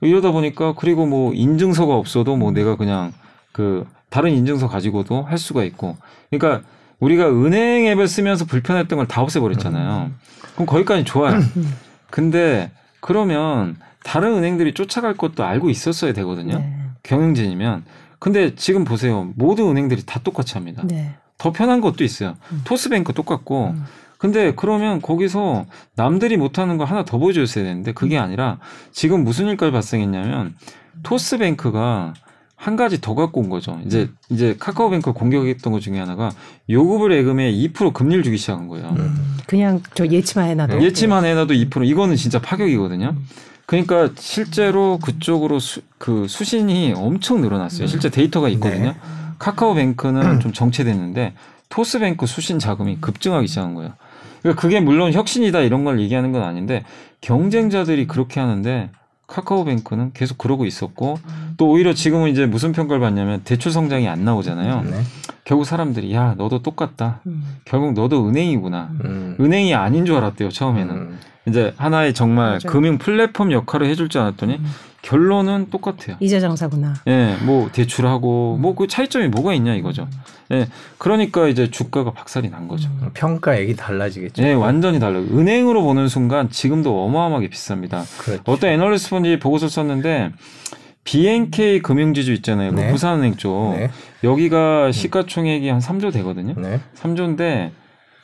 이러다 보니까 그리고 뭐 인증서가 없어도 뭐 내가 그냥 그 다른 인증서 가지고도 할 수가 있고 그러니까 우리가 은행 앱을 쓰면서 불편했던 걸 다 없애버렸잖아요. 그럼 거기까지 좋아요. 음. 근데 그러면 다른 은행들이 쫓아갈 것도 알고 있었어야 되거든요. 네. 경영진이면. 근데 지금 보세요. 모든 은행들이 다 똑같이 합니다. 네. 더 편한 것도 있어요. 음. 토스뱅크 똑같고. 음. 근데 그러면 거기서 남들이 못하는 거 하나 더 보여줬어야 되는데 그게 아니라 지금 무슨 일까지 발생했냐면 토스뱅크가 한 가지 더 갖고 온 거죠. 이제 이제 카카오뱅크 공격했던 것 중에 하나가 요금을 예금에 2% 금리를 주기 시작한 거예요. 음. 그냥 저 예치만 해놔도 예치만 해놔도 2% 이거는 진짜 파격이거든요. 음. 그러니까 실제로 그쪽으로 수, 그 수신이 엄청 늘어났어요. 실제 데이터가 있거든요. 네. 카카오뱅크는 좀 정체됐는데 토스뱅크 수신 자금이 급증하기 시작한 거예요. 그러니까 그게 물론 혁신이다 이런 걸 얘기하는 건 아닌데 경쟁자들이 그렇게 하는데 카카오뱅크는 계속 그러고 있었고 또 오히려 지금은 이제 무슨 평가를 받냐면 대출 성장이 안 나오잖아요. 네. 결국 사람들이 야 너도 똑같다. 음. 결국 너도 은행이구나. 음. 은행이 아닌 줄 알았대요 처음에는. 음. 이제 하나의 정말 맞아요. 금융 플랫폼 역할을 해줄 줄 알았더니 음. 결론은 똑같아요. 이자 장사구나. 예, 뭐 대출하고 뭐 그 차이점이 뭐가 있냐 이거죠. 예, 그러니까 이제 주가가 박살이 난 거죠. 음. 평가액이 달라지겠죠. 예, 완전히 달라요. 은행으로 보는 순간 지금도 어마어마하게 비쌉니다. 그렇죠. 어떤 애널리스트 분이 보고서 썼는데 BNK 금융지주 있잖아요. 그 네. 부산은행 쪽 네. 여기가 시가총액이 한 3조 되거든요. 네. 3조인데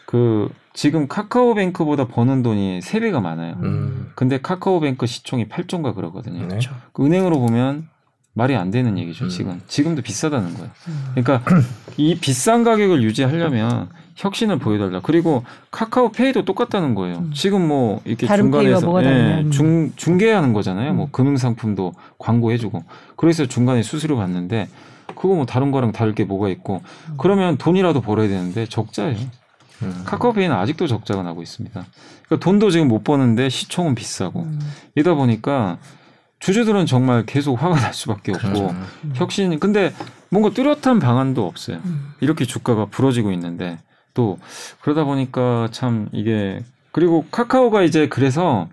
그 지금 카카오뱅크보다 버는 돈이 3배가 많아요. 음. 근데 카카오뱅크 시총이 8조인가 그러거든요. 네. 그 은행으로 보면 말이 안 되는 얘기죠. 음. 지금 지금도 비싸다는 거예요. 음. 그러니까 이 비싼 가격을 유지하려면 혁신을 보여달라. 그리고 카카오페이도 똑같다는 거예요. 음. 지금 뭐 이렇게 중간에서. 음. 중 중개하는 거잖아요. 뭐 음. 금융상품도 광고해주고 그래서 중간에 수수료 받는데 그거 뭐 다른 거랑 다를 게 뭐가 있고 음. 그러면 돈이라도 벌어야 되는데 적자예요. 음. 카카오페이는 아직도 적자가 나고 있습니다. 그러니까 돈도 지금 못 버는데 시총은 비싸고 음. 이러다 보니까 주주들은 정말 계속 화가 날 수밖에 없고 그렇죠. 혁신 근데 뭔가 뚜렷한 방안도 없어요. 음. 이렇게 주가가 부러지고 있는데 또 그러다 보니까 참 이게 그리고 카카오가 이제 그래서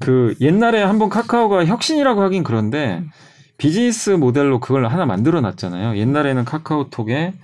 그 옛날에 한번 카카오가 혁신이라고 하긴 그런데 음. 비즈니스 모델로 그걸 하나 만들어 놨잖아요. 옛날에는 카카오톡에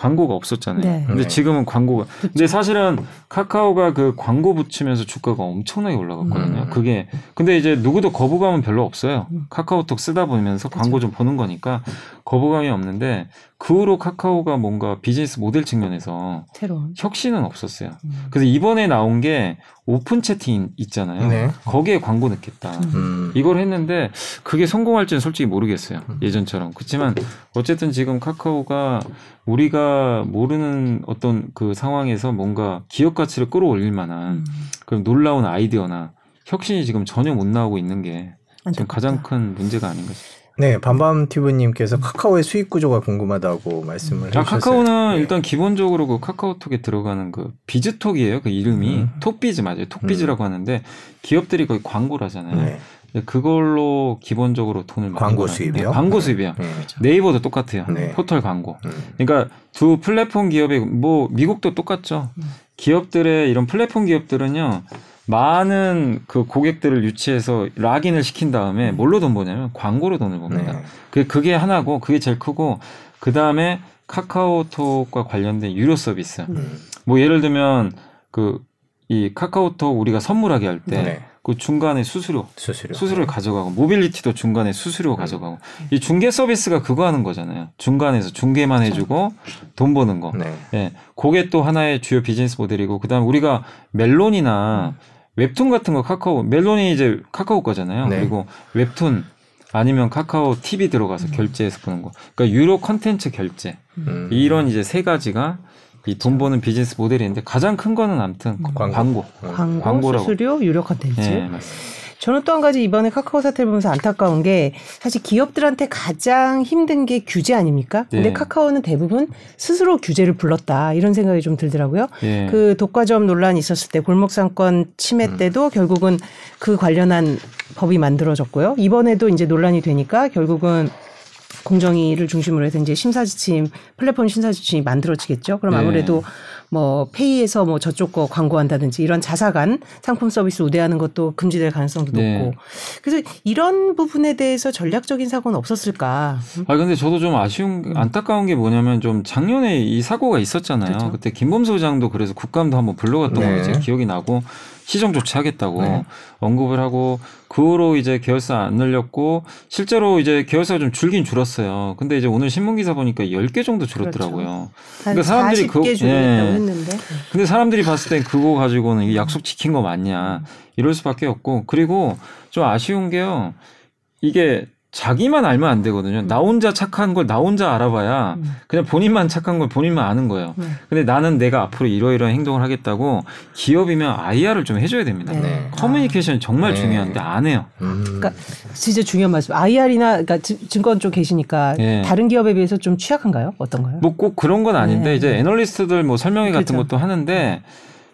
광고가 없었잖아요. 네. 근데 네. 지금은 광고가 근데 사실은 카카오가 그 광고 붙이면서 주가가 엄청나게 올라갔거든요. 음. 그게 근데 이제 누구도 거부감은 별로 없어요. 음. 카카오톡 쓰다 보면서 광고 좀 보는 거니까 거부감이 없는데 그 후로 카카오가 뭔가 비즈니스 모델 측면에서 새로운. 혁신은 없었어요. 음. 그래서 이번에 나온 게 오픈 채팅 있잖아요. 네. 거기에 광고 넣겠다. 음. 음. 이걸 했는데 그게 성공할지는 솔직히 모르겠어요. 음. 예전처럼. 그렇지만 어쨌든 지금 카카오가 우리가 모르는 어떤 그 상황에서 뭔가 기업 가치를 끌어올릴 만한 음. 그런 놀라운 아이디어나 혁신이 지금 전혀 못 나오고 있는 게 지금. 가장 큰 문제가 아닌가 싶습니다. 네, 밤밤티브님께서 카카오의 수익 구조가 궁금하다고 말씀을 아, 해주셨어요. 카카오는 네. 일단 기본적으로 그 카카오톡에 들어가는 그 비즈톡이에요. 그 이름이 음. 톡비즈 맞아요. 톡비즈라고 하는데 기업들이 거의 광고를 하잖아요. 네. 그걸로 기본적으로 돈을 광고. 수입이요? 네, 광고 수입이요. 네. 네이버도 똑같아요. 네. 포털 광고. 음. 그러니까 두 플랫폼 기업이 뭐 미국도 똑같죠. 기업들의 이런 플랫폼 기업들은요. 많은 그 고객들을 유치해서 락인을 시킨 다음에 뭘로 돈 버냐면 광고로 돈을 법니다. 네. 그 그게 하나고 그게 제일 크고 그 다음에 카카오톡과 관련된 유료 서비스. 음. 뭐 예를 들면 그 이 카카오톡 우리가 선물하기 할 때 네. 그 중간에 수수료 수수료. 수수료를 가져가고 모빌리티도 중간에 수수료 가져가고 이 중개 서비스가 그거 하는 거잖아요. 중간에서 중개만 해주고 돈 버는 거. 네. 예, 그게 또 하나의 주요 비즈니스 모델이고 그다음 에 우리가 멜론이나 웹툰 같은 거 카카오 멜론이 이제 카카오 거잖아요. 네. 그리고 웹툰 아니면 카카오 TV 들어가서 결제해서 보는 거. 그러니까 유료 컨텐츠 결제 음. 이런 이제 세 가지가 이 돈 버는 비즈니스 모델인데 가장 큰 거는 아무튼 광고. 광고. 광고, 광고라고. 수수료, 유료 컨텐츠. 예, 맞습니다. 저는 또 한 가지 이번에 카카오 사태를 보면서 안타까운 게 사실 기업들한테 가장 힘든 게 규제 아닙니까? 근데 네. 카카오는 대부분 스스로 규제를 불렀다 이런 생각이 좀 들더라고요. 예. 그 독과점 논란이 있었을 때 골목상권 침해 음. 때도 결국은 그 관련한 법이 만들어졌고요. 이번에도 이제 논란이 되니까 결국은 공정위를 중심으로 해서 이제 심사 지침 플랫폼 심사 지침이 만들어지겠죠. 그럼 네. 아무래도 뭐 페이에서 뭐 저쪽 거 광고한다든지 이런 자사간 상품 서비스 우대하는 것도 금지될 가능성도 네. 높고 그래서 이런 부분에 대해서 전략적인 사고는 없었을까? 아 근데 저도 좀 아쉬운 안타까운 게 뭐냐면 좀 작년에 이 사고가 있었잖아요. 그렇죠. 그때 김범수 의장도 그래서 국감도 한번 불러갔던 네. 걸로 제 기억이 나고 시정 조치하겠다고 네. 언급을 하고 그 후로 이제 계열사 안 늘렸고 실제로 이제 계열사가 좀 줄긴 줄었어요. 근데 이제 오늘 신문 기사 보니까 10개 정도 줄었더라고요. 한 그러니까 사람들이 40개 그거- 예. 했는데 근데 사람들이 봤을 땐 그거 가지고는 약속 지킨 거 맞냐 이럴 수밖에 없고 그리고 좀 아쉬운 게요 이게 자기만 알면 안 되거든요 나 혼자 착한 걸 나 혼자 알아봐야 음. 그냥 본인만 착한 걸 본인만 아는 거예요 네. 근데 나는 내가 앞으로 이러이러한 행동을 하겠다고 기업이면 IR을 좀 해줘야 됩니다 네. 커뮤니케이션이 정말 네. 중요한데 안 해요 음. 그러니까 진짜 중요한 말씀. IR이나 그러니까 지- 증권 쪽 계시니까 예. 다른 기업에 비해서 좀 취약한가요? 어떤가요? 뭐 꼭 그런 건 아닌데 네. 이제 애널리스트들 뭐 설명회 같은 그렇죠. 것도 하는데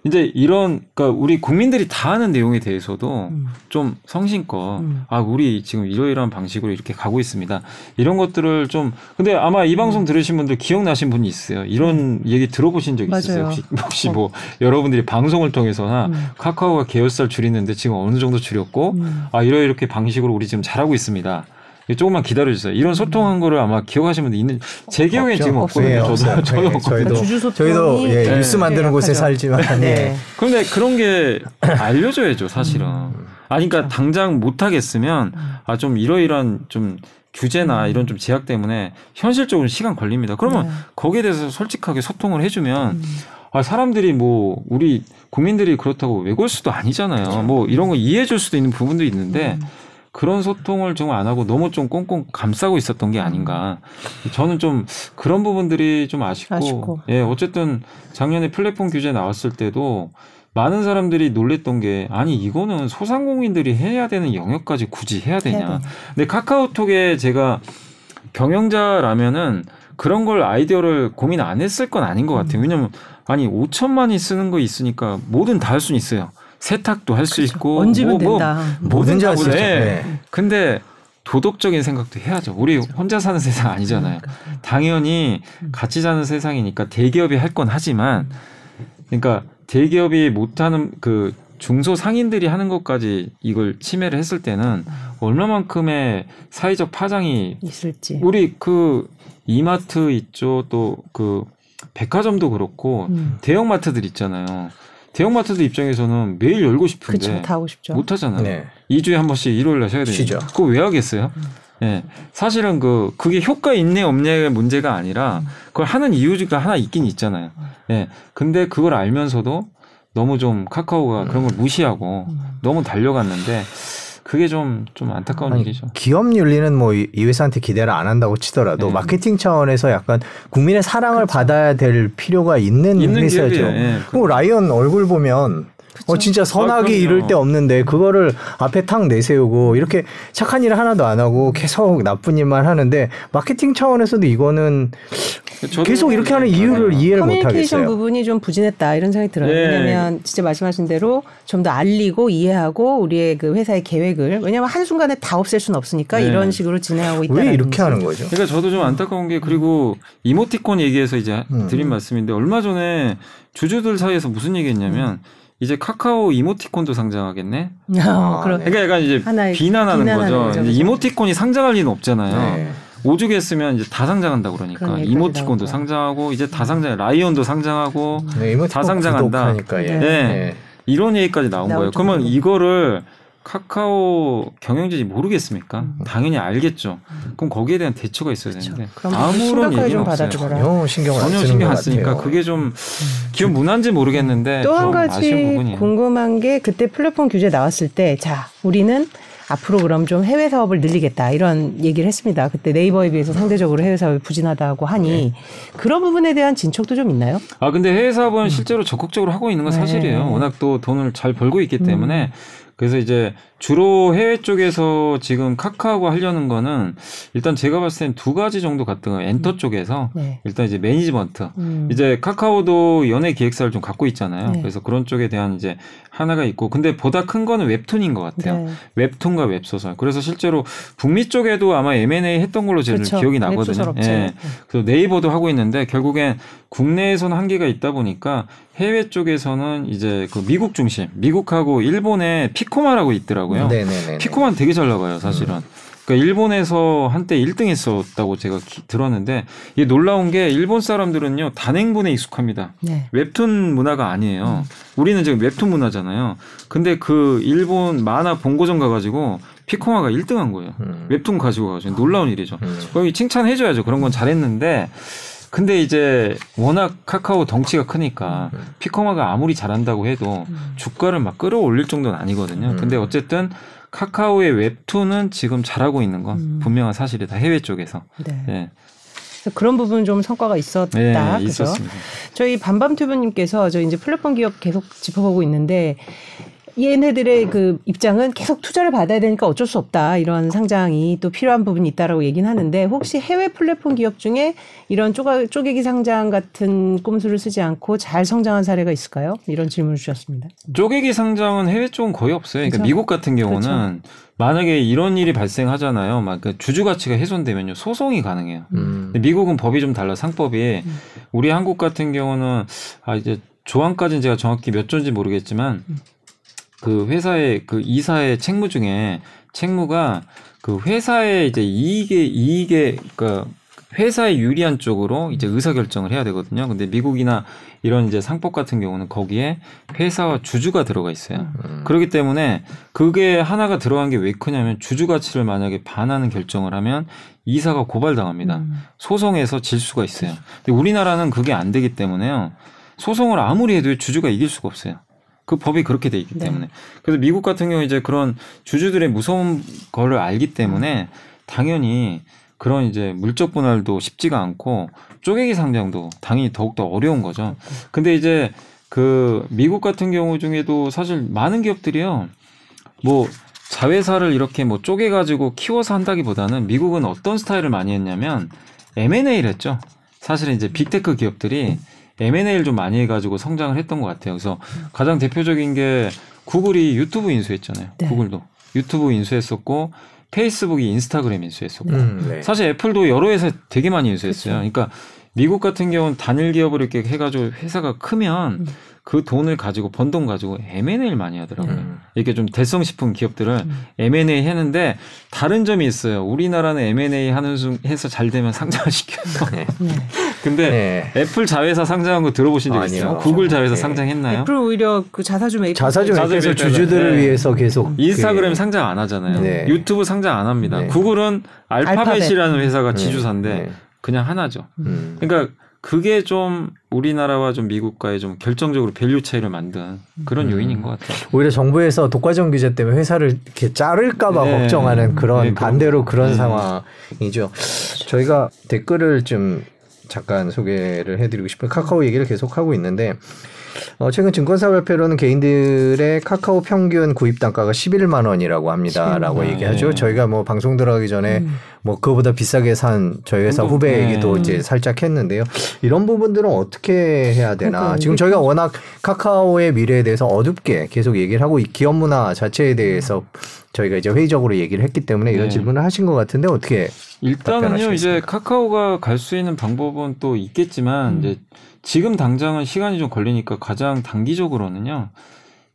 이제 이런 그러니까 우리 국민들이 다 아는 내용에 대해서도 음. 좀 성심껏 음. 아 우리 지금 이러이러한 방식으로 이렇게 가고 있습니다. 이런 것들을 좀 근데 아마 이 방송 들으신 분들 기억나신 분이 있어요. 이런 얘기 들어보신 적 있으세요? 음. 혹시 혹시 뭐 여러분들이 방송을 통해서나 음. 카카오가 계열사를 줄이는데 지금 어느 정도 줄였고 음. 아 이러 이렇게 방식으로 우리 지금 잘하고 있습니다. 조금만 기다려주세요. 이런 소통한 거를 아마 기억하시는 분들 있는 제 기억에? 지금 없거든요. 예, 저도 없어요. 저도 네. 저희도 주주 소통이 저희도 예, 네. 뉴스 만드는 곳에. 살지만 네. 예. 그런데 그런 게 알려줘야죠, 사실은. 음. 아니, 그러니까 당장 못 하겠으면 음. 아좀 이러이러한 좀 규제나 이런 좀 제약 때문에 현실적으로 시간 걸립니다. 그러면 네. 거기에 대해서 솔직하게 소통을 해주면 음. 아, 사람들이 뭐 우리 국민들이 그렇다고 외골 수도 아니잖아요. 뭐 이런 거 이해해 줄 수도 있는 부분도 있는데 음. 그런 소통을 정말 안 하고 너무 좀 꽁꽁 감싸고 있었던 게 아닌가. 저는 좀 그런 부분들이 좀 아쉽고, 아쉽고. 예, 어쨌든 작년에 플랫폼 규제 나왔을 때도 많은 사람들이 놀랬던 게 아니 이거는 소상공인들이 해야 되는 영역까지 굳이 해야 되냐. 해야. 근데 카카오톡에 제가 경영자라면은 그런 걸 아이디어를 고민 안 했을 건 아닌 것 음. 같아요. 왜냐면 아니 5천만이 쓰는 거 있으니까 뭐든 다 할 수는 있어요. 세탁도 할수 있고 얹으면 뭐, 뭐 된다. 뭐든지 할수 있죠. 예. 네. 근데 도덕적인 생각도 해야죠. 우리 혼자 사는 세상 아니잖아요. 그러니까. 당연히 같이 사는 세상이니까 대기업이 할 건 하지만 그러니까 대기업이 못하는 그 중소 상인들이 하는 것까지 이걸 침해를 했을 때는 얼마만큼의 사회적 파장이 있을지. 우리 그 이마트 있죠 또 그 백화점도 그렇고 음. 대형마트들 있잖아요. 대형마트들 입장에서는 매일 열고 싶은데 그렇죠. 다 하고 싶죠. 못 하잖아요. 네. 2주에 한 번씩 일요일 날 쉬어야 되니까. 그거 왜 하겠어요? 예. 사실은 그 그게 효과 있네 없네의 문제가 아니라 그걸 하는 이유가 하나 있긴 있잖아요. 예. 근데 그걸 알면서도 너무 좀 카카오가 그런 걸 무시하고 너무 달려갔는데 그게 좀 좀 안타까운 아니, 얘기죠. 기업 윤리는 뭐이 회사한테 기대를 안 한다고 치더라도 네. 마케팅 차원에서 약간 국민의 사랑을 받아야 될 필요가 있는, 있는 회사죠. 예. 그리고 라이언 얼굴 보면 어 진짜 선악이 아, 이를 데 없는데 그거를 앞에 탁 내세우고 이렇게 착한 일 하나도 안 하고 계속 나쁜 일만 하는데 마케팅 차원에서도 이거는 계속 이렇게 하는 이유를 이해를 못 커뮤니케이션 하겠어요. 부분이 좀 부진했다 이런 생각이 들어요. 네. 왜냐하면 진짜 말씀하신 대로 좀 더 알리고 이해하고 우리의 그 회사의 계획을 왜냐하면 한 순간에 다 없앨 수는 없으니까 네. 이런 식으로 진행하고 있다. 왜 이렇게 하는 거죠? 그러니까 저도 좀 안타까운 게 그리고 이모티콘 얘기해서 이제 음. 드린 말씀인데 얼마 전에 주주들 사이에서 무슨 얘기했냐면 이제 카카오 이모티콘도 상장하겠네. 어, 그럼 네. 그러니까 약간 이제 비난하는, 비난하는 거죠. 거죠, 이제? 이모티콘이 상장할 리는 없잖아요. 네. 오죽했으면 이제 다 상장한다 그러니까 이모티콘도 나오고. 상장하고 이제 다 상장 라이온도 상장하고 네, 이모티콘 다 상장한다. 구독하니까 예. 네. 네. 이런 얘기까지 나온 거예요. 그러면. 이거를 카카오 경영진이 모르겠습니까? 음. 당연히 알겠죠. 그럼 거기에 대한 대처가 있어야 되는데 그럼 아무런 얘기는 좀 없어요. 전혀 신경을 안 전혀 신경 것안 쓰니까 같아요. 그게 좀 기업 문화인지 모르겠는데 또한좀 가지. 궁금한 게 그때 플랫폼 규제 나왔을 때 자 우리는 앞으로 그럼 좀 해외 사업을 늘리겠다 이런 얘기를 했습니다. 그때 네이버에 비해서 상대적으로 해외 사업이 부진하다고 하니 네. 그런 부분에 대한 진척도 좀 있나요? 아 근데 해외 사업은 실제로 적극적으로 하고 있는 건 네. 사실이에요. 워낙 또 돈을 잘 벌고 있기 음. 때문에 그래서 이제 주로 해외 쪽에서 지금 카카오가 하려는 거는 일단 제가 봤을 땐 두 가지 정도 같은 거예요. 엔터 쪽에서 네. 일단 이제 매니지먼트 음. 이제 카카오도 연예 기획사를 좀 갖고 있잖아요. 네. 그래서 그런 쪽에 대한 이제 하나가 있고 근데 보다 큰 거는 웹툰인 것 같아요. 네. 웹툰과 웹소설. 그래서 실제로 북미 쪽에도 아마 M&A 했던 걸로 저는 그렇죠. 기억이 나거든요. 예. 그래서 네이버도 하고 있는데 결국엔 국내에서는 한계가 있다 보니까 해외 쪽에서는 이제 그 미국 중심, 미국하고 일본에 피코마라고 있더라고요. 네네네. 피코만 되게 잘 나가요, 사실은. 그러니까 일본에서 한때 1등 했었다고 제가 기- 들었는데 이게 놀라운 게 일본 사람들은요 단행본에 익숙합니다. 네. 웹툰 문화가 아니에요. 우리는 지금 웹툰 문화잖아요. 근데 그 일본 만화 본고전 가가지고 피코마가 1등한 거예요. 음. 웹툰 가지고 가지고 놀라운 일이죠. 음. 거기 칭찬해줘야죠. 그런 건 잘했는데. 근데 이제 워낙 카카오 덩치가 크니까 음. 피코마가 아무리 잘한다고 해도 주가를 막 끌어올릴 정도는 아니거든요. 음. 근데 어쨌든 카카오의 웹툰은 지금 잘하고 있는 건 음. 분명한 사실이다. 해외 쪽에서. 네. 예. 그래서 그런 부분 좀 성과가 있었다. 네, 그죠? 저희 반밤튜브님께서 저 이제 플랫폼 기업 계속 짚어보고 있는데 얘네들의 그 입장은 계속 투자를 받아야 되니까 어쩔 수 없다 이런 상장이 또 필요한 부분이 있다라고 얘기는 하는데 혹시 해외 플랫폼 기업 중에 이런 쪼가, 쪼개기 상장 같은 꼼수를 쓰지 않고 잘 성장한 사례가 있을까요? 이런 질문을 주셨습니다. 쪼개기 상장은 해외 쪽은 거의 없어요. 그러니까 그렇죠. 미국 같은 경우는 만약에 이런 일이 발생하잖아요. 막 그 주주 가치가 훼손되면요 소송이 가능해요. 음. 근데 미국은 법이 좀 달라 상법이 우리 한국 같은 경우는 아 이제 조항까지는 제가 정확히 몇 조인지 모르겠지만 그 회사의 그 이사의 책무 중에 책무가 그 회사의 이제 이익에 이익에 그러니까 회사에 유리한 쪽으로 이제 의사 결정을 해야 되거든요. 근데 미국이나 이런 이제 상법 같은 경우는 거기에 회사와 주주가 들어가 있어요. 음. 그렇기 때문에 그게 하나가 들어간 게 왜 크냐면 주주 가치를 만약에 반하는 결정을 하면 이사가 고발당합니다. 음. 소송에서 질 수가 있어요. 근데 우리나라는 그게 안 되기 때문에요. 소송을 아무리 해도 주주가 이길 수가 없어요. 그 법이 그렇게 돼 있기 네. 때문에. 그래서 미국 같은 경우 이제 그런 주주들의 무서운 거를 알기 때문에 당연히 그런 이제 물적 분할도 쉽지가 않고 쪼개기 상장도 당연히 더욱더 어려운 거죠. 근데 이제 그 미국 같은 경우 중에도 사실 많은 기업들이요. 뭐 자회사를 이렇게 뭐 쪼개 가지고 키워서 한다기보다는 미국은 어떤 스타일을 많이 했냐면 M&A를 했죠. 사실은 이제 빅테크 기업들이 M&A를 좀 많이 해가지고 성장을 했던 것 같아요. 그래서 가장 대표적인 게 구글이 유튜브 인수했잖아요. 네. 구글도 유튜브 인수했었고 페이스북이 인스타그램 인수했었고 음, 네. 사실 애플도 여러 회사 되게 많이 인수했어요. 그러니까 미국 같은 경우는 단일 기업을 이렇게 해가지고 회사가 크면 음. 그 돈을 가지고 번 돈 가지고 M&A를 많이 하더라고요. 음. 이렇게 좀 대성 식품 기업들을 M&A 했는데 다른 점이 있어요. 우리나라는 M&A 하는 중 해서 잘 되면 상장을 시켜요. 네. 네. 근데 네. 애플 자회사 상장한 거 들어보신 적. 있어요? 구글 자회사 네. 상장했나요? 애플 오히려 그 자사주 매입 자사주 매입해서, 주주들을 네. 위해서 계속 인스타그램 그- 상장 안 하잖아요. 네. 유튜브 상장 안 합니다. 네. 구글은 알파벳이라는 회사가 네. 지주사인데 네. 그냥 하나죠. 음. 그러니까 그게 좀 우리나라와 좀 미국과의 좀 결정적으로 value 차이를 만든 그런 음. 요인인 것 같아요. 오히려 정부에서 독과점 규제 때문에 회사를 이렇게 자를까봐 네. 걱정하는 그런 네, 반대로 거. 그런 네. 상황이죠. 저희가 댓글을 좀 잠깐 소개를 해드리고 싶은 카카오 얘기를 계속 하고 있는데 어, 최근 증권사 발표로는 개인들의 카카오 평균 구입 단가가 11만 원이라고 합니다라고 11만 얘기하죠. 원. 저희가 뭐 방송 들어가기 전에 음. 뭐 그거보다 비싸게 산 저희 회사 한국- 후배 네. 얘기도 이제 살짝 했는데요. 이런 부분들은 어떻게 해야 되나? 그러니까 지금 저희가 워낙 카카오의 미래에 대해서 어둡게 계속 얘기를 하고 이 기업 문화 자체에 대해서 저희가 이제 회의적으로 얘기를 했기 때문에 이런 네. 질문을 하신 것 같은데 어떻게 일단은요 이제? 카카오가 갈 수 있는 방법은 또 있겠지만 음. 이제 지금 당장은 시간이 좀 걸리니까 가장 단기적으로는요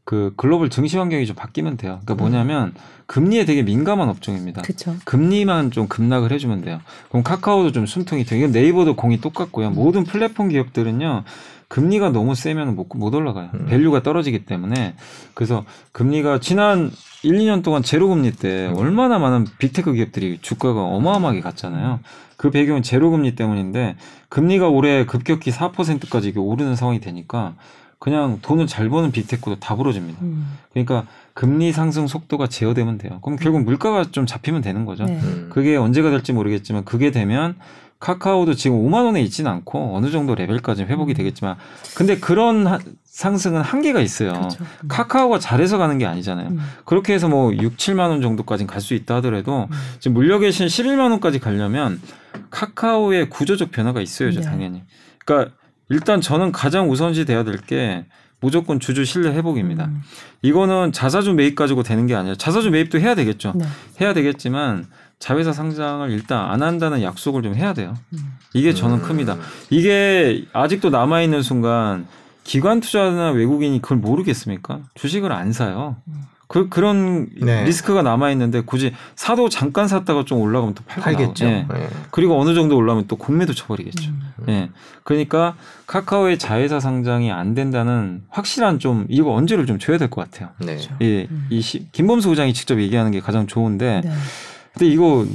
그 글로벌 증시 환경이 좀 바뀌면 돼요. 그러니까 뭐냐면 금리에 되게 민감한 업종입니다. 그렇죠. 금리만 좀 급락을 해주면 돼요. 그럼 카카오도 좀 숨통이. 이건 네이버도 공히 똑같고요. 모든 플랫폼 기업들은요. 금리가 너무 세면 못, 못 올라가요. 음. value가 떨어지기 때문에. 그래서 금리가 지난 1, 2년 동안 제로 금리 때 음. 얼마나 많은 big tech 기업들이 주가가 어마어마하게 갔잖아요. 그 배경은 제로 금리 때문인데 금리가 올해 급격히 4%까지 이게 오르는 상황이 되니까 그냥 돈을 잘 버는 big tech도 다 부러집니다. 음. 그러니까 금리 상승 속도가 제어되면 돼요. 그럼 결국 물가가 좀 잡히면 되는 거죠. 네. 음. 그게 언제가 될지 모르겠지만 그게 되면 카카오도 지금 5만 원에 있지는 않고 어느 정도 레벨까지 회복이 되겠지만 근데 그런 하- 상승은 한계가 있어요. 그렇죠. 음. 카카오가 잘해서 가는 게 아니잖아요. 음. 그렇게 해서 뭐 6, 7만 원 정도까지는 갈 수 있다 하더라도 음. 지금 물려 계신 11만 원까지 가려면 카카오의 구조적 변화가 있어야죠, 네. 당연히. 그러니까 일단 저는 가장 우선시 돼야 될 게 무조건 주주 신뢰 회복입니다. 음. 이거는 자사주 매입 가지고 되는 게 아니라 자사주 매입도 해야 되겠죠. 네. 해야 되겠지만 자회사 상장을 일단 안 한다는 약속을 좀 해야 돼요. 음. 이게 저는 음. 큽니다. 이게 아직도 남아 있는 순간 기관 투자나 외국인이 그걸 모르겠습니까? 주식을 안 사요. 그 그런 네. 리스크가 남아 있는데 굳이 사도 잠깐 샀다가 좀 올라가면 또 팔고 팔겠죠. 예. 예. 그리고 어느 정도 올라오면 또 공매도 쳐버리겠죠. 음. 예. 그러니까 카카오의 자회사 상장이 안 된다는 확실한 좀 이거 언제를 좀 줘야 될 것 같아요. 네. 그렇죠. 예, 음. 이 시- 김범수 부장이 직접 얘기하는 게 가장 좋은데, 네. 근데 이거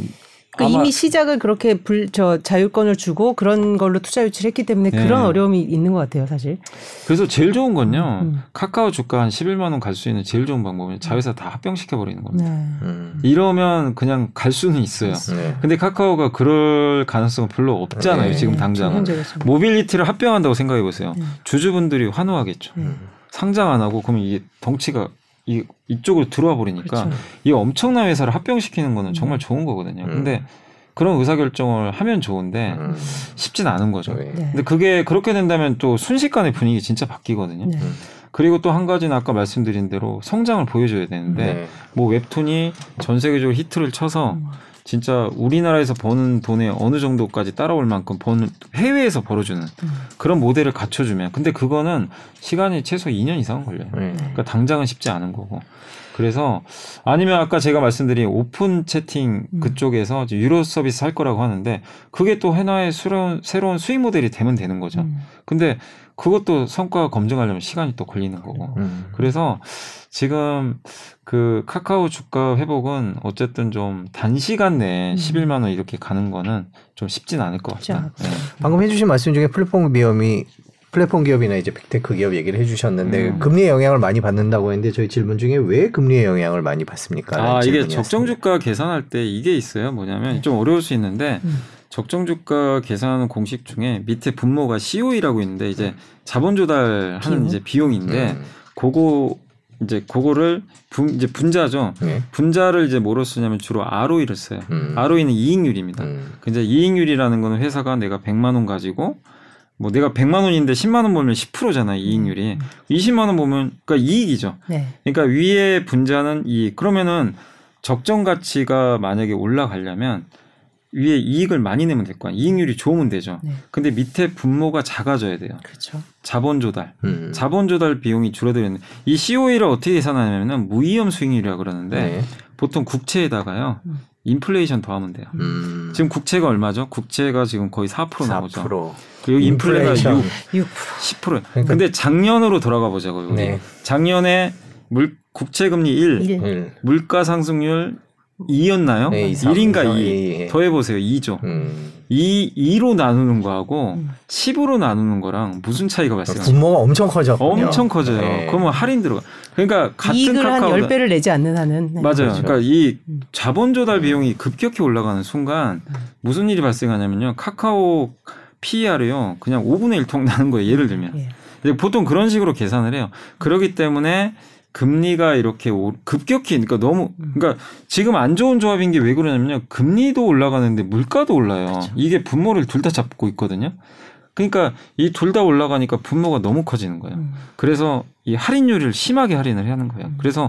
그러니까 아마- 이미 시작을 그렇게 불, 저 자율권을 주고 그런 걸로 투자 유치를 했기 때문에 네. 그런 어려움이 있는 것 같아요, 사실. 그래서 제일 좋은 건요. 음. 카카오 주가 한 11만 원 갈 수 있는 제일 좋은 방법은 자회사 다 합병시켜 버리는 겁니다. 네. 음. 이러면 그냥 갈 수는 있어요. 네. 근데 카카오가 그럴 가능성은 별로 없잖아요. 네. 지금 네, 당장은. 모빌리티를 합병한다고 생각해 보세요. 네. 주주분들이 환호하겠죠. 네. 음. 상장 안 하고 그러면 이게 덩치가 이, 이쪽으로 들어와 버리니까 그렇죠. 이 엄청난 회사를 합병시키는 거는 음. 정말 좋은 거거든요. 음. 근데 그런 의사결정을 하면 좋은데 음. 쉽진 않은 거죠. 네. 네. 근데 그게 그렇게 된다면 또 순식간에 분위기 진짜 바뀌거든요. 네. 음. 그리고 또 한 가지는 아까 말씀드린 대로 성장을 보여줘야 되는데 네. 뭐 웹툰이 전 세계적으로 히트를 쳐서 음. 진짜 우리나라에서 버는 돈에 어느 정도까지 따라올 만큼 버는 해외에서 벌어주는 음. 그런 모델을 갖춰주면 근데 그거는 시간이 최소 2년 이상은 걸려요. 네. 그러니까 당장은 쉽지 않은 거고. 그래서 아니면 아까 제가 말씀드린 오픈 채팅 음. 그쪽에서 유료 서비스 할 거라고 하는데 그게 또 하나의 새로운 새로운 수익 모델이 되면 되는 거죠. 음. 근데 그것도 성과 검증하려면 시간이 또 걸리는 거고. 음. 그래서 지금 그 카카오 주가 회복은 어쨌든 좀 단시간 내에 음. 11만 원 이렇게 가는 거는 좀 쉽진 않을 것 같다. 네. 방금 해주신 말씀 중에 플랫폼 기업이 플랫폼 기업이나 이제 big tech 기업 얘기를 해주셨는데 음. 금리의 영향을 많이 받는다고 했는데 저희 질문 중에 왜 금리의 영향을 많이 받습니까? 아 이게 적정 주가 계산할 때 이게 있어요. 뭐냐면 좀 어려울 수 있는데 음. 적정 주가 계산하는 공식 중에 밑에 분모가 COE라고 있는데 이제 자본 조달하는 비용? 이제 비용인데 그거 이제 그거를 분 이제 분자죠. 네. 분자를 이제 뭐로 쓰냐면 주로 ROE를 써요. 음. ROE는 이익률입니다. 음. 근데 이익률이라는 거는 회사가 내가 100만 원 가지고 뭐 내가 100만 원인데 10만 원 벌면 10%잖아요, 이익률이. 20만 원 보면 그러니까 이익이죠. 네. 그러니까 위에 분자는 이익. 그러면은 적정 가치가 만약에 올라가려면 위에 이익을 많이 내면 될 거야. 이익률이 좋으면 되죠. 네. 근데 밑에 분모가 작아져야 돼요. 그렇죠. 자본 조달. 음. 자본 조달 비용이 줄어드는 이 COE를 어떻게 계산하냐면은 무이험 수익률이라고 그러는데 네. 보통 국채에다가요. 음. 인플레이션 더하면 돼요. 음. 지금 국채가 얼마죠? 국채가 지금 거의 4% 나오죠. 4%. 그리고 인플레가 6, 인플레이션. 6%. 10%. 그러니까- 근데 작년으로 돌아가 보자고요. 네. 작년에 물 국채 금리 1, 1. 일. 물가 상승률 2였나요? 네, 이, 삼, 1인가 이상, 2. 이, 예. 더해 보세요. 2죠. 음. 2 2로 나누는 거하고 음. 10으로 나누는 거랑 무슨 차이가 발생하죠? 분모가 엄청 커져. 엄청 커져요. 네. 그러면 할인 들어가. 그러니까 같은 이익을 한 카카오 10배를 내지 않는 한은 네. 맞아요. 그렇죠. 그러니까 이 음. 자본 조달 비용이 급격히 올라가는 순간 무슨 일이 발생하냐면요. 카카오 PER이요. 그냥 5분의 1통 나는 거예요. 예를 들면. 예. 보통 그런 식으로 계산을 해요. 그러기 때문에 금리가 이렇게 급격히 그러니까 너무 음. 그러니까 지금 안 좋은 조합인 게 왜 그러냐면요. 금리도 올라가는데 물가도 올라요. 그렇죠. 이게 분모를 둘 다 잡고 있거든요. 그러니까 이 둘 다 올라가니까 분모가 너무 커지는 거예요. 음. 그래서 이 할인율을 심하게 할인을 하는 거예요. 음. 그래서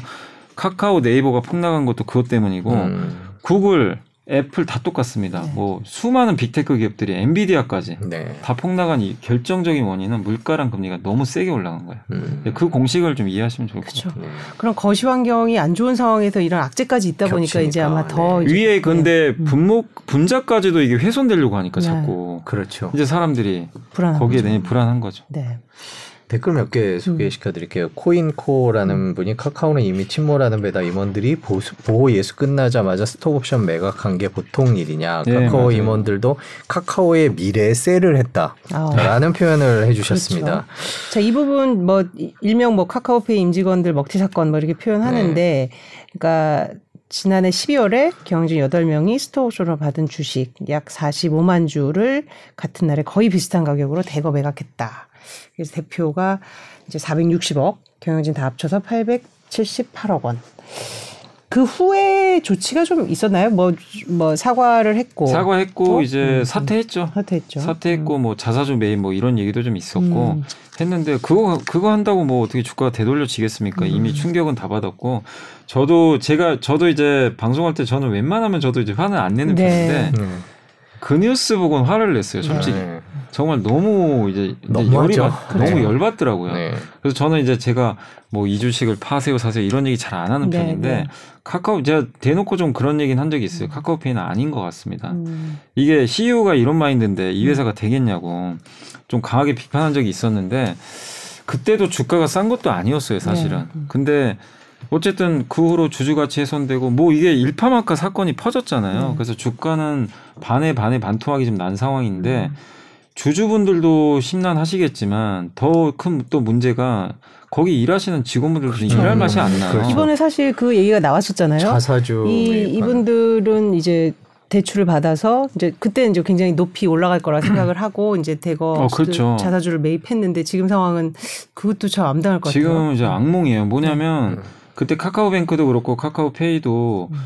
카카오 네이버가 폭락한 것도 그것 때문이고 음. 구글 애플 다 똑같습니다. 네. 뭐 수많은 big tech 기업들이 엔비디아까지 네. 다 폭락한 이 결정적인 원인은 물가랑 금리가 너무 세게 올라간 거예요. 음. 그 공식을 좀 이해하시면 좋을 것 그렇죠. 같아요. 그럼 거시 환경이 안 좋은 상황에서 이런 악재까지 있다 보니까 겹치니까. 이제 아마 더 네. 위에 근데 네. 분모 분자까지도 이게 훼손되려고 하니까 네. 자꾸 그렇죠. 이제 사람들이 거기에 대해 불안한 거죠. 네. 댓글 몇 개 소개시켜 드릴게요. 음. 코인코라는 분이 카카오는 이미 침몰하는 배다 임원들이 보수, 보호 예수 끝나자마자 스톡옵션 매각한 게 보통 일이냐. 네, 카카오 네, 임원들도 카카오의 미래에 셀을 했다라는 아. 표현을 해주셨습니다. 그렇죠. 자, 이 부분 뭐 일명 뭐 카카오페이 임직원들 먹튀 사건 뭐 이렇게 표현하는데, 네. 그러니까 지난해 12월에 경영진 8명이 스톡옵션을 받은 주식 약 45만 주를 같은 날에 거의 비슷한 가격으로 대거 매각했다. 그래서 대표가 이제 460억, 경영진 다 합쳐서 878억 원. 그 후에 조치가 좀 있었나요? 뭐, 뭐 사과를 했고 사과했고 어? 이제 음, 사퇴했죠. 사퇴했죠. 사퇴했고 음. 뭐 자사주 매입 뭐 이런 얘기도 좀 있었고 음. 했는데 그거 그거 한다고 뭐 어떻게 주가가 되돌려지겠습니까? 음. 이미 충격은 다 받았고 저도 제가 저도 이제 방송할 때 저는 웬만하면 저도 이제 화는 안 내는 네. 편인데 음. 그 뉴스 보고는 화를 냈어요. 솔직히 네. 정말 너무 이제, 이제 열이 받, 너무 네. 열받더라고요. 네. 그래서 저는 이제 제가 뭐 이 주식을 파세요 사세요 이런 얘기 잘 안 하는 네, 편인데 네. 카카오 제가 대놓고 좀 그런 얘기는 한 적이 있어요. 음. 카카오페이는 아닌 것 같습니다. 음. 이게 CEO가 이런 마인드인데 이 회사가 되겠냐고 좀 강하게 비판한 적이 있었는데 그때도 주가가 싼 것도 아니었어요 사실은. 네. 음. 근데 어쨌든 그 후로 주주 가치 훼손되고 뭐 이게 일파만파 사건이 퍼졌잖아요. 음. 그래서 주가는 반에 반에 반토막이 좀 난 상황인데 음. 주주분들도 심란하시겠지만 더 큰 또 문제가 거기 일하시는 직원분들도 그렇죠. 일할 맛이 안 나요. 그렇죠. 이번에 사실 그 얘기가 나왔었잖아요. 자사주 이 이분들은 이제 대출을 받아서 이제 그때 이제 굉장히 높이 올라갈 거라 생각을 하고 이제 대거 어, 그렇죠. 자사주를 매입했는데 지금 상황은 그것도 잘 암담할 것 지금 같아요. 지금 이제 악몽이에요. 뭐냐면 네. 그때 카카오뱅크도 그렇고 카카오페이도 음.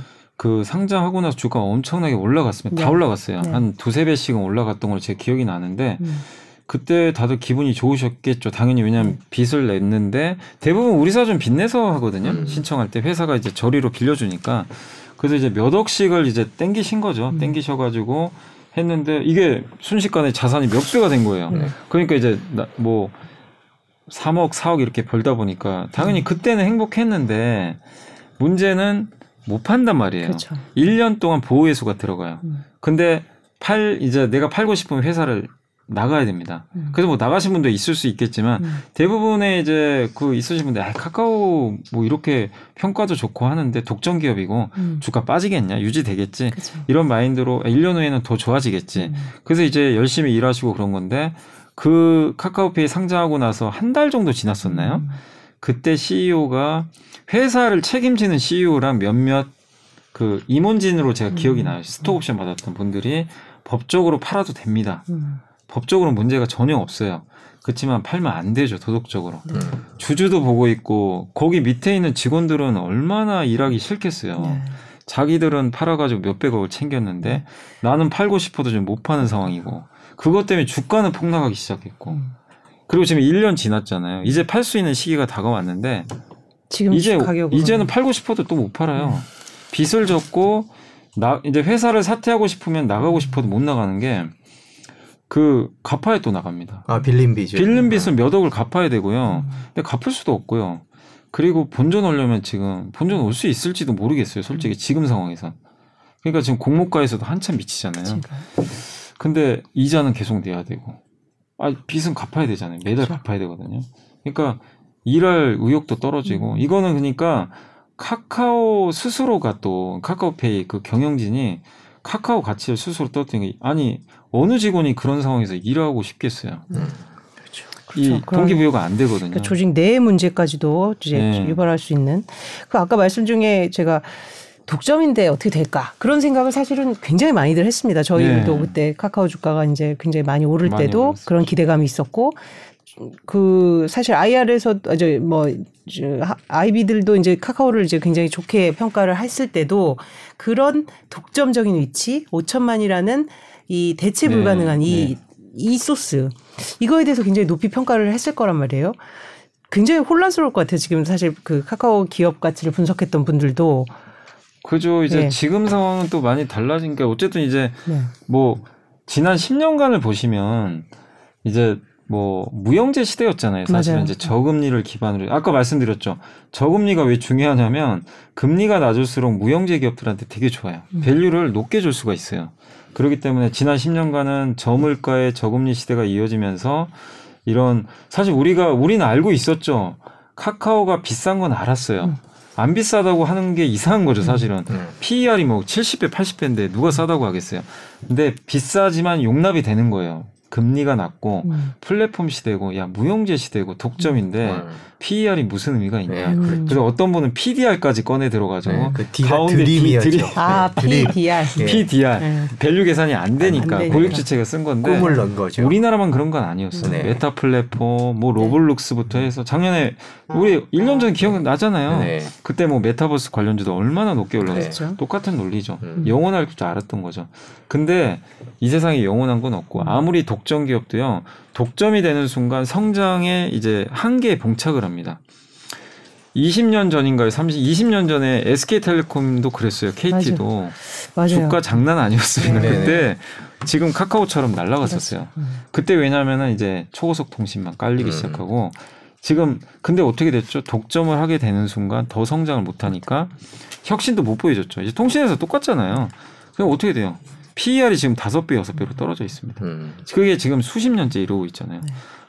그 상장하고 나서 주가가 엄청나게 올라갔습니다. 네. 다 올라갔어요. 네. 한 두세 배씩은 올라갔던 걸로 제 기억이 나는데 음. 그때 다들 기분이 좋으셨겠죠. 당연히 왜냐하면 음. 빚을 냈는데 대부분 우리 사좀 빚내서 하거든요. 음. 신청할 때 회사가 이제 저리로 빌려주니까 그래서 이제 몇 억씩을 이제 땡기신 거죠. 음. 땡기셔가지고 했는데 이게 순식간에 자산이 몇 배가 된 거예요. 네. 그러니까 이제 뭐 3억, 4억 이렇게 벌다 보니까 당연히 음. 그때는 행복했는데 문제는 못 판단 말이에요. 그렇죠. 1년 동안 보호예수가 들어가요. 음. 근데 팔 이제 내가 팔고 싶으면 회사를 나가야 됩니다. 음. 그래서 뭐 나가신 분도 있을 수 있겠지만 음. 대부분의 이제 그 있으신 분들 아, 카카오 뭐 이렇게 평가도 좋고 하는데 독점 기업이고 음. 주가 빠지겠냐 유지되겠지 그쵸. 이런 마인드로 1년 후에는 더 좋아지겠지. 음. 그래서 이제 열심히 일하시고 그런 건데 그 카카오페이 상장하고 나서 한 달 정도 지났었나요? 음. 그때 CEO가 회사를 책임지는 CEO랑 몇몇 그 임원진으로 제가 기억이 음. 나요. 스톡옵션 받았던 분들이 법적으로 팔아도 됩니다. 음. 법적으로 문제가 전혀 없어요. 그렇지만 팔면 안 되죠 도덕적으로. 네. 주주도 보고 있고 거기 밑에 있는 직원들은 얼마나 일하기 싫겠어요. 네. 자기들은 팔아가지고 몇백억을 챙겼는데 나는 팔고 싶어도 좀 못 파는 상황이고 그것 때문에 주가는 폭락하기 시작했고 음. 그리고 지금 1년 지났잖아요. 이제 팔 수 있는 시기가 다가왔는데 지금 이제 이제는 팔고 싶어도 또 못 팔아요. 음. 빚을 졌고 나 이제 회사를 사퇴하고 싶으면 나가고 싶어도 못 나가는 게 그 갚아야 또 나갑니다. 아 빌린 빚 빌린 빚을 몇 억을 갚아야 되고요. 음. 근데 갚을 수도 없고요. 그리고 본전 오려면 지금 본전 올 수 있을지도 모르겠어요. 솔직히 지금 상황에서. 그러니까 지금 공모가에서도 한참 미치잖아요. 근데 이자는 계속 내야 되고 아 빚은 갚아야 되잖아요. 매달 그렇죠. 갚아야 되거든요. 그러니까 일할 의욕도 떨어지고 음. 이거는 그러니까 카카오 스스로가 또 카카오페이 그 경영진이 카카오 가치를 스스로 떨어뜨린 게 아니 어느 직원이 그런 상황에서 일하고 싶겠어요. 음. 그렇죠. 이 그렇죠. 동기부여가 안 되거든요. 그러니까 조직 내 문제까지도 이제 네. 유발할 수 있는 그 아까 말씀 중에 제가 독점인데 어떻게 될까 그런 생각을 사실은 굉장히 많이들 했습니다. 저희도 네. 그때 카카오 주가가 이제 굉장히 많이 오를 많이 때도 올랐어요. 그런 기대감이 있었고 그 사실 IR에서 저뭐 아이비들도 이제 카카오를 이제 굉장히 좋게 평가를 했을 때도 그런 독점적인 위치 5천만이라는 이 대체 네, 불가능한 이, 네. 이 소스 이거에 대해서 굉장히 높이 평가를 했을 거란 말이에요. 굉장히 혼란스러울 것 같아요. 지금 사실 그 카카오 기업 가치를 분석했던 분들도 그죠. 이제 네. 지금 상황은 또 많이 달라진 게 어쨌든 이제 네. 뭐 지난 10년간을 보시면 이제 뭐 무형제 시대였잖아요. 사실은 맞아요. 이제 저금리를 기반으로 아까 말씀드렸죠. 저금리가 왜 중요하냐면 금리가 낮을수록 무형제 기업들한테 되게 좋아요. 음. 밸류를 높게 줄 수가 있어요. 그렇기 때문에 지난 10년간은 저물가의 저금리 시대가 이어지면서 이런 사실 우리가 우리는 알고 있었죠. 카카오가 비싼 건 알았어요. 음. 안 비싸다고 하는 게 이상한 거죠, 사실은. 음. PER이 뭐 70배, 80배인데 누가 싸다고 하겠어요. 근데 비싸지만 용납이 되는 거예요. 금리가 낮고 음. 플랫폼 시대고 야 무형재 시대고 독점인데 음. PER이 무슨 의미가 있냐. 네, 음. 그렇죠. 그래서 어떤 분은 PDR까지 꺼내 들어가지고 네, 그 D가 가운데 드림이었죠. D, 드림. 아 네, dream. PDR 예. PDR 네. value 계산이 안 되니까 안 되니까. 고육지책 쓴 건데 꿈을 넣은 거죠. 우리나라만 그런 건 아니었어요. 네. 메타 플랫폼, 뭐 로블록스부터 해서 작년에 우리 1년 전 기억 나잖아요. 네. 그때 뭐 메타버스 관련주도 얼마나 높게 올라갔어요. 그렇죠. 똑같은 논리죠. 음. 영원할 줄 알았던 거죠. 근데 이 세상에 영원한 건 없고 아무리 독점 기업도요. 독점이 되는 순간 성장에 이제 한계에 봉착을 합니다. 20년 전인가요? 30, 20년 전에 SK텔레콤도 그랬어요. KT도 맞아요. 주가 장난 아니었습니다. 네. 그때 지금 카카오처럼 날아갔었어요. 음. 그때 왜냐면은 이제 초고속 통신만 깔리기 음. 시작하고 지금 근데 어떻게 됐죠? 독점을 하게 되는 순간 더 성장을 못 하니까 혁신도 못 보여줬죠. 이제 통신에서 똑같잖아요. 그럼 어떻게 돼요? PER이 지금 다섯 배 여섯 배로 떨어져 있습니다. 음. 그게 지금 수십 년째 이러고 있잖아요.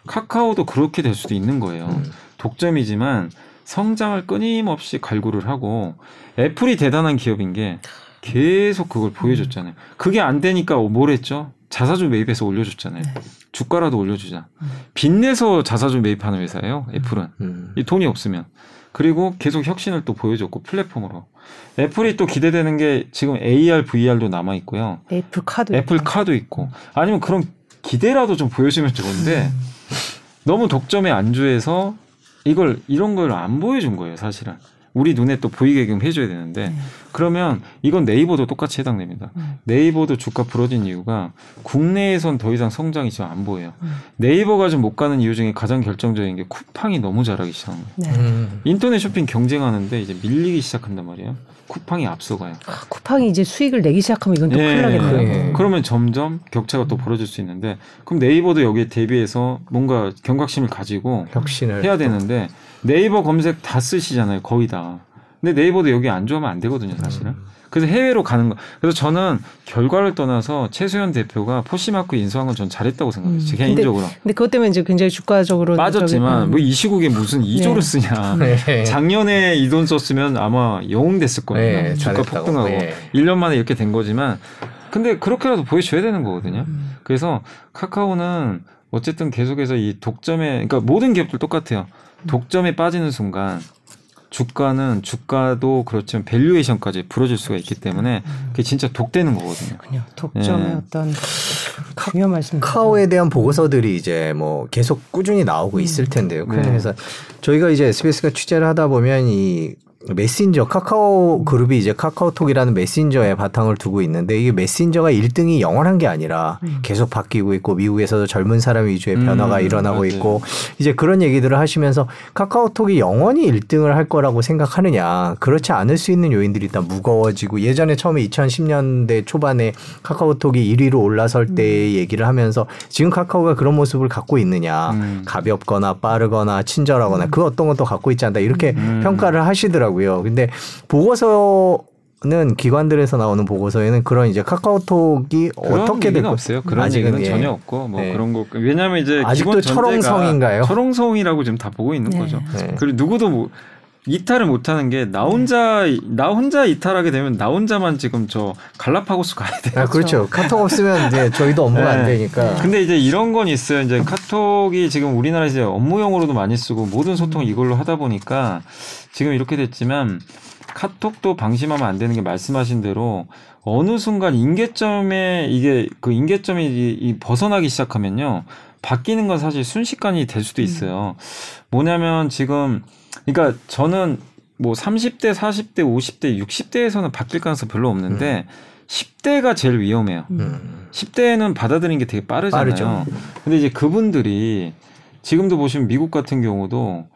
카카오도 그렇게 될 수도 있는 거예요. 음. 독점이지만 성장을 끊임없이 갈구를 하고 애플이 대단한 기업인 게 계속 그걸 보여줬잖아요. 그게 안 되니까 뭘 했죠? 자사주 매입해서 올려줬잖아요. 주가라도 올려주자. 빚내서 자사주 매입하는 회사예요. 애플은 음. 이 돈이 없으면 그리고 계속 혁신을 또 보여줬고 플랫폼으로. 애플이 또 기대되는 게 지금 AR, VR도 남아 있고요. 애플 카드 애플 카도 있고. 아니면 그런 기대라도 좀 보여주면 좋은데 너무 독점에 안주해서 이걸 이런 걸 안 보여준 거예요 사실은 우리 눈에 또 보이게끔 해줘야 되는데 네. 그러면 이건 네이버도 똑같이 해당됩니다 음. 네이버도 주가 부러진 이유가 국내에선 더 이상 성장이 지금 안 보여요 음. 네이버가 좀 못 가는 이유 중에 가장 결정적인 게 쿠팡이 너무 잘하기 시작한 거예요 네. 음. 인터넷 쇼핑 경쟁하는데 이제 밀리기 시작한단 말이에요 쿠팡이 앞서가요 아, 쿠팡이 이제 수익을 내기 시작하면 이건 또 예, 큰일 나겠네요. 네. 그러면 점점 격차가 또 벌어질 수 있는데 그럼 네이버도 여기에 대비해서 뭔가 경각심을 가지고 혁신을 해야 되는데 네이버 검색 다 쓰시잖아요 거의 다 근데 네이버도 여기 안주하면 안 되거든요 사실은 음. 그래서 해외로 가는 거 그래서 저는 결과를 떠나서 최수연 대표가 포시마크 인수한 건 전 잘했다고 생각해요 음, 제 근데 개인적으로 근데 그것 때문에 이제 굉장히 주가적으로 빠졌지만 음. 뭐이 시국에 무슨 2조를 네. 쓰냐 네. 작년에 이 돈 썼으면 아마 영웅 됐을 거예요 네, 주가 잘했다고. 폭등하고 네. 1년 만에 이렇게 된 거지만 근데 그렇게라도 보여줘야 되는 거거든요. 음. 그래서 카카오는 어쨌든 계속해서 이 독점에 그러니까 모든 기업들 똑같아요. 독점에 빠지는 순간 주가는 주가도 그렇지만 밸류에이션까지 부러질 수가 있기 때문에 그게 진짜 독되는 거거든요. 그냥 독점의 예. 어떤 중요한 말씀. 카카오에 대한 보고서들이 이제 뭐 계속 꾸준히 나오고 있을 텐데요. 네. 그래서 저희가 이제 SBS가 취재를 하다 보면 이 메신저 카카오 그룹이 이제 카카오톡이라는 메신저에 바탕을 두고 있는데 이게 메신저가 1등이 영원한 게 아니라 음. 계속 바뀌고 있고 미국에서도 젊은 사람 위주의 음, 변화가 일어나고 맞아요. 있고 이제 그런 얘기들을 하시면서 카카오톡이 영원히 1등을 할 거라고 생각하느냐 그렇지 않을 수 있는 요인들이 일단 무거워지고 예전에 처음에 2010년대 초반에 카카오톡이 1위로 올라설 때 얘기를 하면서 지금 카카오가 그런 모습을 갖고 있느냐 음. 가볍거나 빠르거나 친절하거나 그 어떤 것도 갖고 있지 않다 이렇게 음. 평가를 하시더라고요. 근데 보고서는 기관들에서 나오는 보고서에는 그런 이제 카카오톡이 그런 어떻게 될까 없어요. 그런 아직은, 얘기는 예. 전혀 없고 뭐 네. 그런 거 왜냐하면 이제 아직도 기본 전제가 철옹성인가요? 철옹성이라고 지금 다 보고 있는 네. 거죠. 네. 그리고 누구도 뭐 이탈을 못하는 게 나 혼자 나 혼자 이탈하게 되면 나 혼자만 지금 저 갈라파고스 가야 돼요. 아, 그렇죠. 카톡 없으면 이제 저희도 업무가 안 네. 되니까. 근데 이제 이런 건 있어요. 이제 카톡이 지금 우리나라에 이제 업무용으로도 많이 쓰고 모든 소통을 이걸로 하다 보니까 지금 이렇게 됐지만 카톡도 방심하면 안 되는 게 말씀하신 대로 어느 순간 인계점에 이게 그 인계점이 이, 이 벗어나기 시작하면요. 바뀌는 건 사실 순식간이 될 수도 있어요. 뭐냐면 지금 그러니까 저는 뭐 30대, 40대, 50대, 60대에서는 바뀔 가능성 별로 없는데 음. 10대가 제일 위험해요. 음. 10대에는 받아들이는 게 되게 빠르잖아요. 빠르죠. 근데 이제 그분들이 지금도 보시면 미국 같은 경우도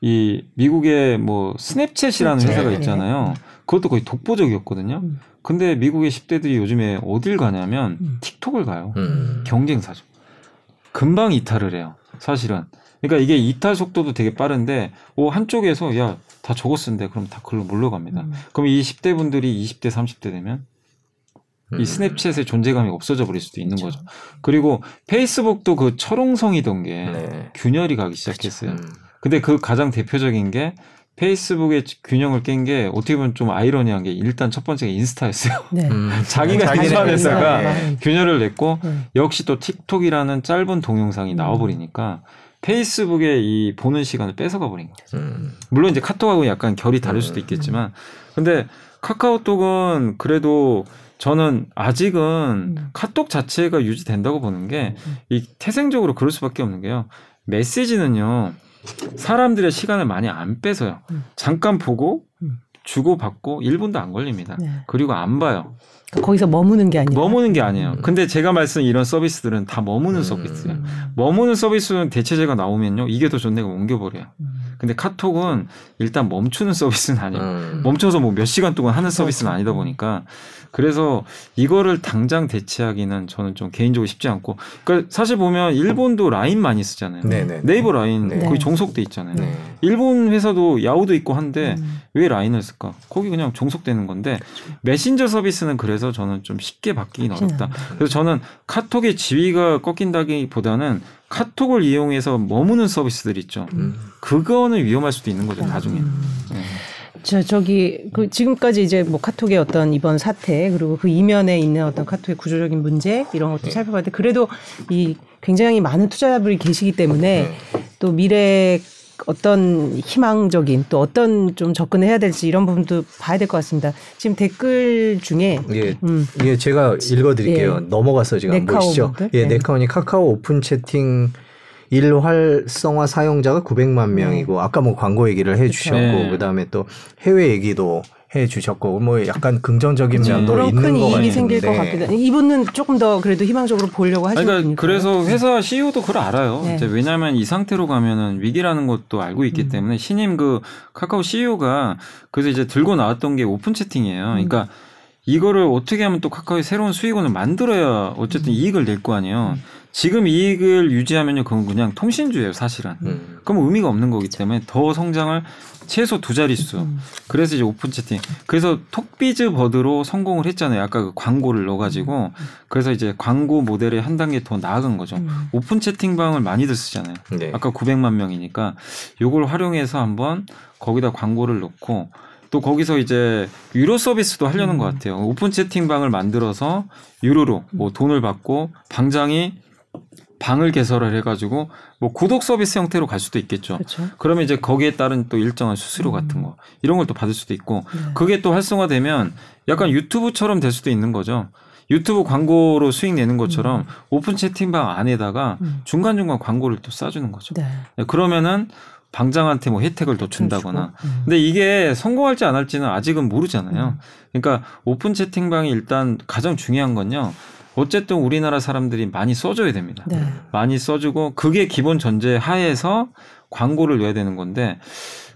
이 미국의 뭐 스냅챗이라는 스냅챗. 회사가 있잖아요. 그것도 거의 독보적이었거든요. 음. 근데 미국의 10대들이 요즘에 어딜 가냐면 음. 틱톡을 가요. 음. 경쟁사죠. 금방 이탈을 해요. 사실은. 그러니까 이게 이탈 속도도 되게 빠른데 오 한쪽에서 야 다 저거 쓴데 그럼 다 글로 몰려갑니다. 음. 그럼 이 10대 분들이 20대 30대 되면 이 음. 스냅챗의 존재감이 없어져 버릴 수도 있는 그렇죠. 거죠. 그리고 페이스북도 그 철옹성이던 게 네. 균열이 가기 시작했어요. 음. 근데 그 가장 대표적인 게 페이스북의 균형을 깬 게 어떻게 보면 좀 아이러니한 게 일단 첫 번째가 인스타였어요. 네. 음, 자기가 인스타에다가 네. 균열을 냈고 네. 역시 또 틱톡이라는 짧은 동영상이 음. 나와버리니까 페이스북의 이 보는 시간을 뺏어가 버린 거죠. 음. 물론 이제 카톡하고 약간 결이 다를 수도 음. 있겠지만 근데 카카오톡은 그래도 저는 아직은 음. 카톡 자체가 유지된다고 보는 게 이 태생적으로 그럴 수밖에 없는 게요. 메시지는요. 사람들의 시간을 많이 안 뺏어요. 음. 잠깐 보고 음. 주고 받고 1분도 안 걸립니다. 네. 그리고 안 봐요. 그러니까 거기서 머무는 게 아니에요. 머무는 게 아니에요. 음. 근데 제가 말씀드린 이런 서비스들은 다 머무는 음. 서비스예요. 머무는 서비스는 대체제가 나오면요. 이게 더 좋네 가 옮겨버려요. 음. 근데 카톡은 일단 멈추는 서비스는 아니에요. 음. 멈춰서 뭐 몇 시간 동안 하는 서비스는 그렇죠. 아니다 보니까 그래서 이거를 당장 대체하기는 저는 좀 개인적으로 쉽지 않고 그러니까 사실 보면 일본도 라인 많이 쓰잖아요. 네네. 네이버 라인 네. 거의 종속돼 있잖아요. 네. 일본 회사도 야후도 있고 한데 음. 왜 라인을 쓸까? 거기 그냥 종속되는 건데 그렇죠. 메신저 서비스는 그래서 저는 좀 쉽게 바뀌긴 어렵다. 그래서 저는 카톡의 지위가 꺾인다기보다는 카톡을 이용해서 머무는 서비스들 있죠. 음. 그거는 위험할 수도 있는 거죠 나중에. 음. 네. 자, 저기 그 지금까지 이제 뭐 카톡의 어떤 이번 사태 그리고 그 이면에 있는 어떤 카톡의 구조적인 문제 이런 것도 네. 살펴봤는데 그래도 이 굉장히 많은 투자자분이 계시기 때문에 네. 또 미래 어떤 희망적인 또 어떤 좀 접근을 해야 될지 이런 부분도 봐야 될 것 같습니다. 지금 댓글 중에 예, 음. 예 제가 읽어드릴게요. 예. 넘어가서 지금 안 보시죠? 예, 네. 네카오니 카카오 오픈 채팅 일활성화 사용자가 900만 명이고 아까 뭐 광고 얘기를 해 주셨고 네. 그다음에 또 해외 얘기도 해 주셨고 뭐 약간 긍정적인 네. 면도 있는 큰 이익이 생길 것 같기도 이분은 조금 더 그래도 희망적으로 보려고 하시는 그러니까 그래서 회사 CEO도 그걸 알아요. 네. 이제 왜냐하면 이 상태로 가면은 위기라는 것도 알고 있기 음. 때문에 신임 그 카카오 CEO가 그래서 이제 들고 나왔던 게 오픈 채팅이에요. 그러니까 음. 이거를 어떻게 하면 또 카카오의 새로운 수익원을 만들어야 어쨌든 음. 이익을 낼 거 아니에요. 음. 지금 이익을 유지하면요, 그건 그냥 통신주예요, 사실은. 음. 그럼 의미가 없는 거기 때문에 더 성장을 최소 두 자릿수. 음. 그래서 이제 오픈 채팅. 그래서 톡비즈 보드로 성공을 했잖아요. 아까 그 광고를 넣어가지고. 음. 그래서 이제 광고 모델에 한 단계 더 나아간 거죠. 음. 오픈 채팅방을 많이들 쓰잖아요. 네. 아까 900만 명이니까 요걸 활용해서 한번 거기다 광고를 넣고 또 거기서 이제 유료 서비스도 하려는 음. 것 같아요. 오픈 채팅방을 만들어서 유료로 뭐 돈을 받고 방장이 방을 개설을 해가지고 뭐 구독 서비스 형태로 갈 수도 있겠죠. 그렇죠. 그러면 이제 거기에 따른 또 일정한 수수료 음. 같은 거 이런 걸 또 받을 수도 있고 네. 그게 또 활성화되면 약간 유튜브처럼 될 수도 있는 거죠. 유튜브 광고로 수익 내는 것처럼 음. 오픈 채팅방 안에다가 음. 중간중간 광고를 또 쏴주는 거죠. 네. 네 그러면은 방장한테 뭐 혜택을 더 준다거나. 음. 근데 이게 성공할지 안 할지는 아직은 모르잖아요. 음. 그러니까 오픈 채팅방이 일단 가장 중요한 건요. 어쨌든 우리나라 사람들이 많이 써줘야 됩니다. 네. 많이 써주고 그게 기본 전제 하에서 광고를 넣어야 되는 건데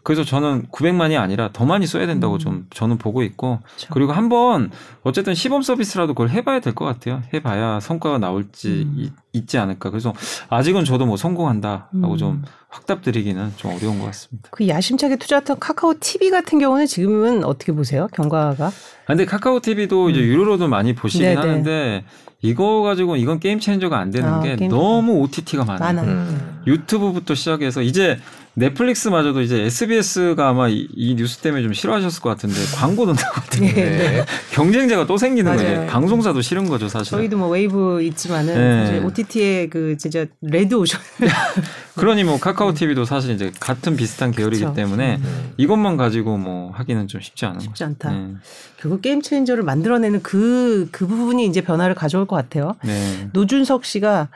그래서 저는 900만이 아니라 더 많이 써야 된다고 음. 좀 저는 보고 있고 그렇죠. 그리고 한번 어쨌든 시범 서비스라도 그걸 해봐야 될 것 같아요. 해봐야 성과가 나올지 음. 있지 않을까. 그래서 아직은 저도 뭐 성공한다라고 음. 좀 확답 드리기는 좀 어려운 것 같습니다. 그 야심차게 투자했던 카카오 TV 같은 경우는 지금은 어떻게 보세요? 경과가? 아, 근데 카카오 TV도 이제 음. 유료로도 많이 보시긴 네네. 하는데 이거 가지고 이건 게임 체인저가 안 되는 게 너무 OTT가 많아요. 많아요. 음. 유튜브부터 시작해서 이제 넷플릭스마저도 이제 SBS가 아마 이, 이 뉴스 때문에 좀 싫어하셨을 것 같은데 광고 넣는다고 하던데 네. 경쟁자가 또 생기는. 거예요. 방송사도 싫은 거죠 사실. 저희도 뭐 웨이브 있지만은 네. 사실 OTT의 그 진짜 레드 오션 그러니 뭐 카카오 TV도 사실 이제 같은 비슷한 계열이기 그쵸. 때문에 음. 이것만 가지고 뭐 하기는 좀 쉽지 않은 쉽지. 않다. 네. 결국 게임 체인저를 만들어내는 그, 그 부분이 이제 변화를 가져올 것 같아요. 네. 노준석 씨가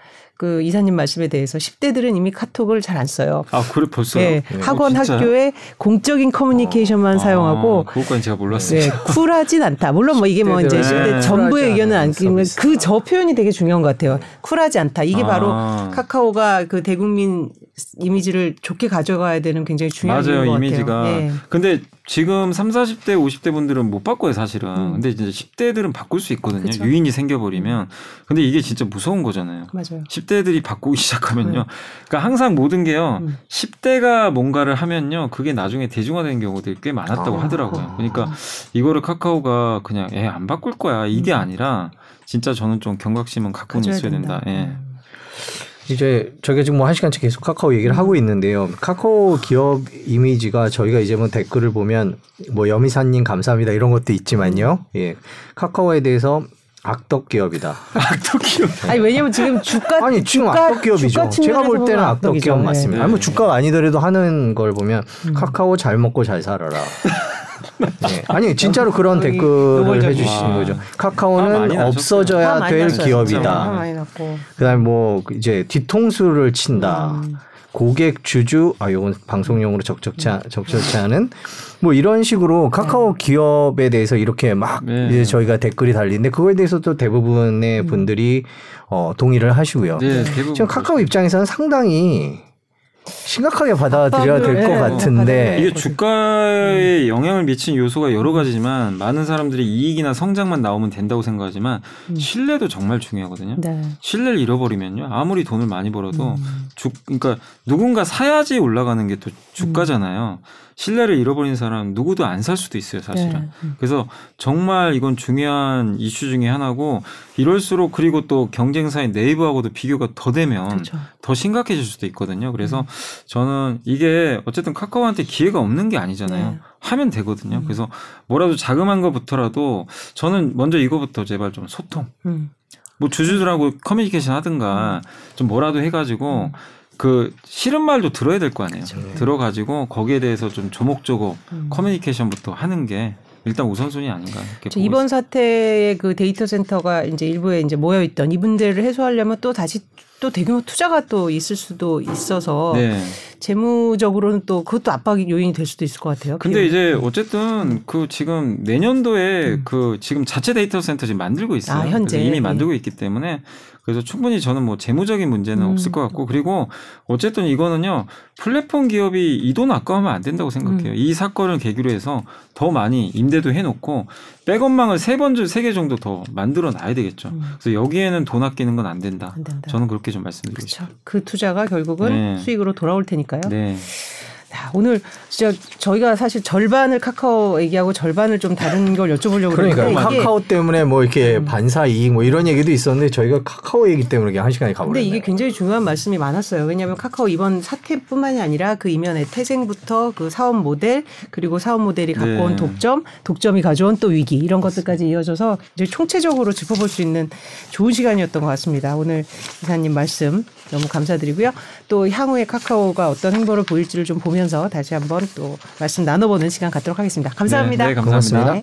그 이사님 말씀에 대해서 10대들은 이미 카톡을 잘 안 써요. 아 그래 벌써요? 예, 네. 학원 어? 학교에 공적인 커뮤니케이션만 아, 사용하고 그것까지 제가 몰랐어요. 네, 쿨하진 않다. 물론 뭐 이게 뭐 이제 10대들은 10대 전부의 의견은 아니지만. 그 저 표현이 되게 중요한 것 같아요. 쿨하지 않다. 이게 바로 아. 카카오가 그 대국민 이미지를 좋게 가져가야 되는 굉장히 중요한 맞아요 것 이미지가. 같아요. 예. 근데 지금 3, 40대, 50대 분들은 못 바꿔요 사실은. 음. 근데 이제 10대들은 바꿀 수 있거든요. 그쵸. 유인이 생겨버리면. 근데 이게 진짜 무서운 거잖아요. 맞아요. 10대들이 바꾸기 시작하면요. 그러니까 항상 모든 게요. 음. 10대가 뭔가를 하면요. 그게 나중에 대중화되는 경우들이 꽤 많았다고 아. 하더라고요. 그러니까 이거를 카카오가 그냥 애안 바꿀 거야. 이게 아니라 진짜 저는 좀 경각심은 가져야 있어야 된다. 된다. 예. 음. 이제 저희가 지금 뭐 한 시간째 계속 카카오 얘기를 하고 있는데요. 카카오 기업 이미지가 저희가 이제 뭐 댓글을 보면 뭐 여미사님 감사합니다 이런 것도 있지만요. 예. 카카오에 대해서 악덕 기업이다. 악덕 기업. 아니 왜냐면 지금 주가 아니 지금 주가- 악덕 기업이죠. 제가 볼 때는 악덕. 기업 네. 맞습니다. 네. 아니 뭐 주가가 아니더라도 하는 걸 보면 음. 카카오 잘 먹고 잘 살아라. 네. 아니 진짜로 그런 댓글을 해주신 아. 거죠. 화 카카오는. 없어져야 될 났어요, 기업이다. 많이 났고. 그다음 뭐 이제 뒤통수를 친다. 음. 고객 주주 아 요건 방송용으로 적적치 않- 적절치 않은 뭐 이런 식으로 카카오 기업에 대해서 이렇게 막 네. 이제 저희가 댓글이 달리는데 그거에 대해서 또 대부분의 분들이 어 동의를 하시고요. 네, 대부분 지금 카카오 입장에서는 상당히 심각하게 받아들여야 될것 네, 같은데 이게 주가에 영향을 미친 요소가 여러 가지지만 많은 사람들이 이익이나 성장만 나오면 된다고 생각하지만 음. 신뢰도 정말 중요하거든요. 네. 신뢰를 잃어버리면요. 아무리 돈을 많이 벌어도 음. 주 그러니까 누군가 사야지 올라가는 게 또 주가잖아요. 신뢰를 잃어버린 사람 누구도 안 살 수도 있어요, 사실은. 네. 음. 그래서 정말 이건 중요한 이슈 중에 하나고 이럴수록 그리고 또 경쟁사인 네이버하고도 비교가 더 되면 그렇죠. 더 심각해질 수도 있거든요. 그래서 저는 이게 어쨌든 카카오한테 기회가 없는 게 아니잖아요. 네. 하면 되거든요. 음. 그래서 뭐라도 자그마한 것부터라도 저는 먼저 이거부터 제발 좀 소통. 음. 뭐 주주들하고 커뮤니케이션 하든가 좀 뭐라도 해가지고 그 싫은 말도 들어야 될 거 아니에요. 들어가지고 거기에 대해서 좀 조목조목 음. 커뮤니케이션부터 하는 게 일단 우선순위 아닌가. 이번 사태의 그 데이터 센터가 이제 일부에 이제 모여 있던 이 문제를 해소하려면 또 다시 또 대규모 투자가 또 있을 수도 있어서. 네. 재무적으로는 또 그것도 압박 요인이 될 수도 있을 것 같아요. 근데. 이제 어쨌든 그 지금 내년도에 그 지금 자체 데이터 센터 지금 만들고 있어요. 음. 아, 현재. 이미 예. 만들고 있기 때문에 그래서 충분히 저는 뭐 재무적인 문제는 음. 없을 것 같고 그리고 어쨌든 이거는요 플랫폼 기업이 이 돈 아까우면 안 된다고 음. 생각해요. 이 사건을 계기로 해서 더 많이 임대도 해놓고 백업망을 세 번, 세개 정도 더 만들어 놔야 되겠죠. 음. 그래서 여기에는 돈 아끼는 건 안 된다. 안 된다. 저는 그렇게 좀 말씀드리고 그렇죠. 싶어요. 그 투자가 결국은 네. 수익으로 돌아올 테니까요. 네. 자, 오늘 진짜 저희가 사실 절반을 카카오 얘기하고 절반을 좀 다른 걸 여쭤보려고 그러니까 카카오 때문에 뭐 이렇게 음. 반사 이익 뭐 이런 얘기도 있었는데 저희가 카카오 얘기 때문에 한 근데 가버렸네요. 이게 굉장히 중요한 말씀이 많았어요. 왜냐하면 카카오 이번 사태뿐만이 아니라 그 이면에 태생부터 그 사업 모델 그리고 사업 모델이 갖고 네. 온 독점, 독점이 가져온 또 위기 이런 것들까지 이어져서 이제 총체적으로 짚어볼 수 있는 좋은 시간이었던 것 같습니다. 오늘 이사님 말씀 너무 감사드리고요. 또 향후에 카카오가 어떤 행보를 보일지를 좀 보면서 다시 한번 또 말씀 나눠보는 시간 갖도록 하겠습니다. 감사합니다. 네, 네, 감사합니다. 고맙습니다. 네.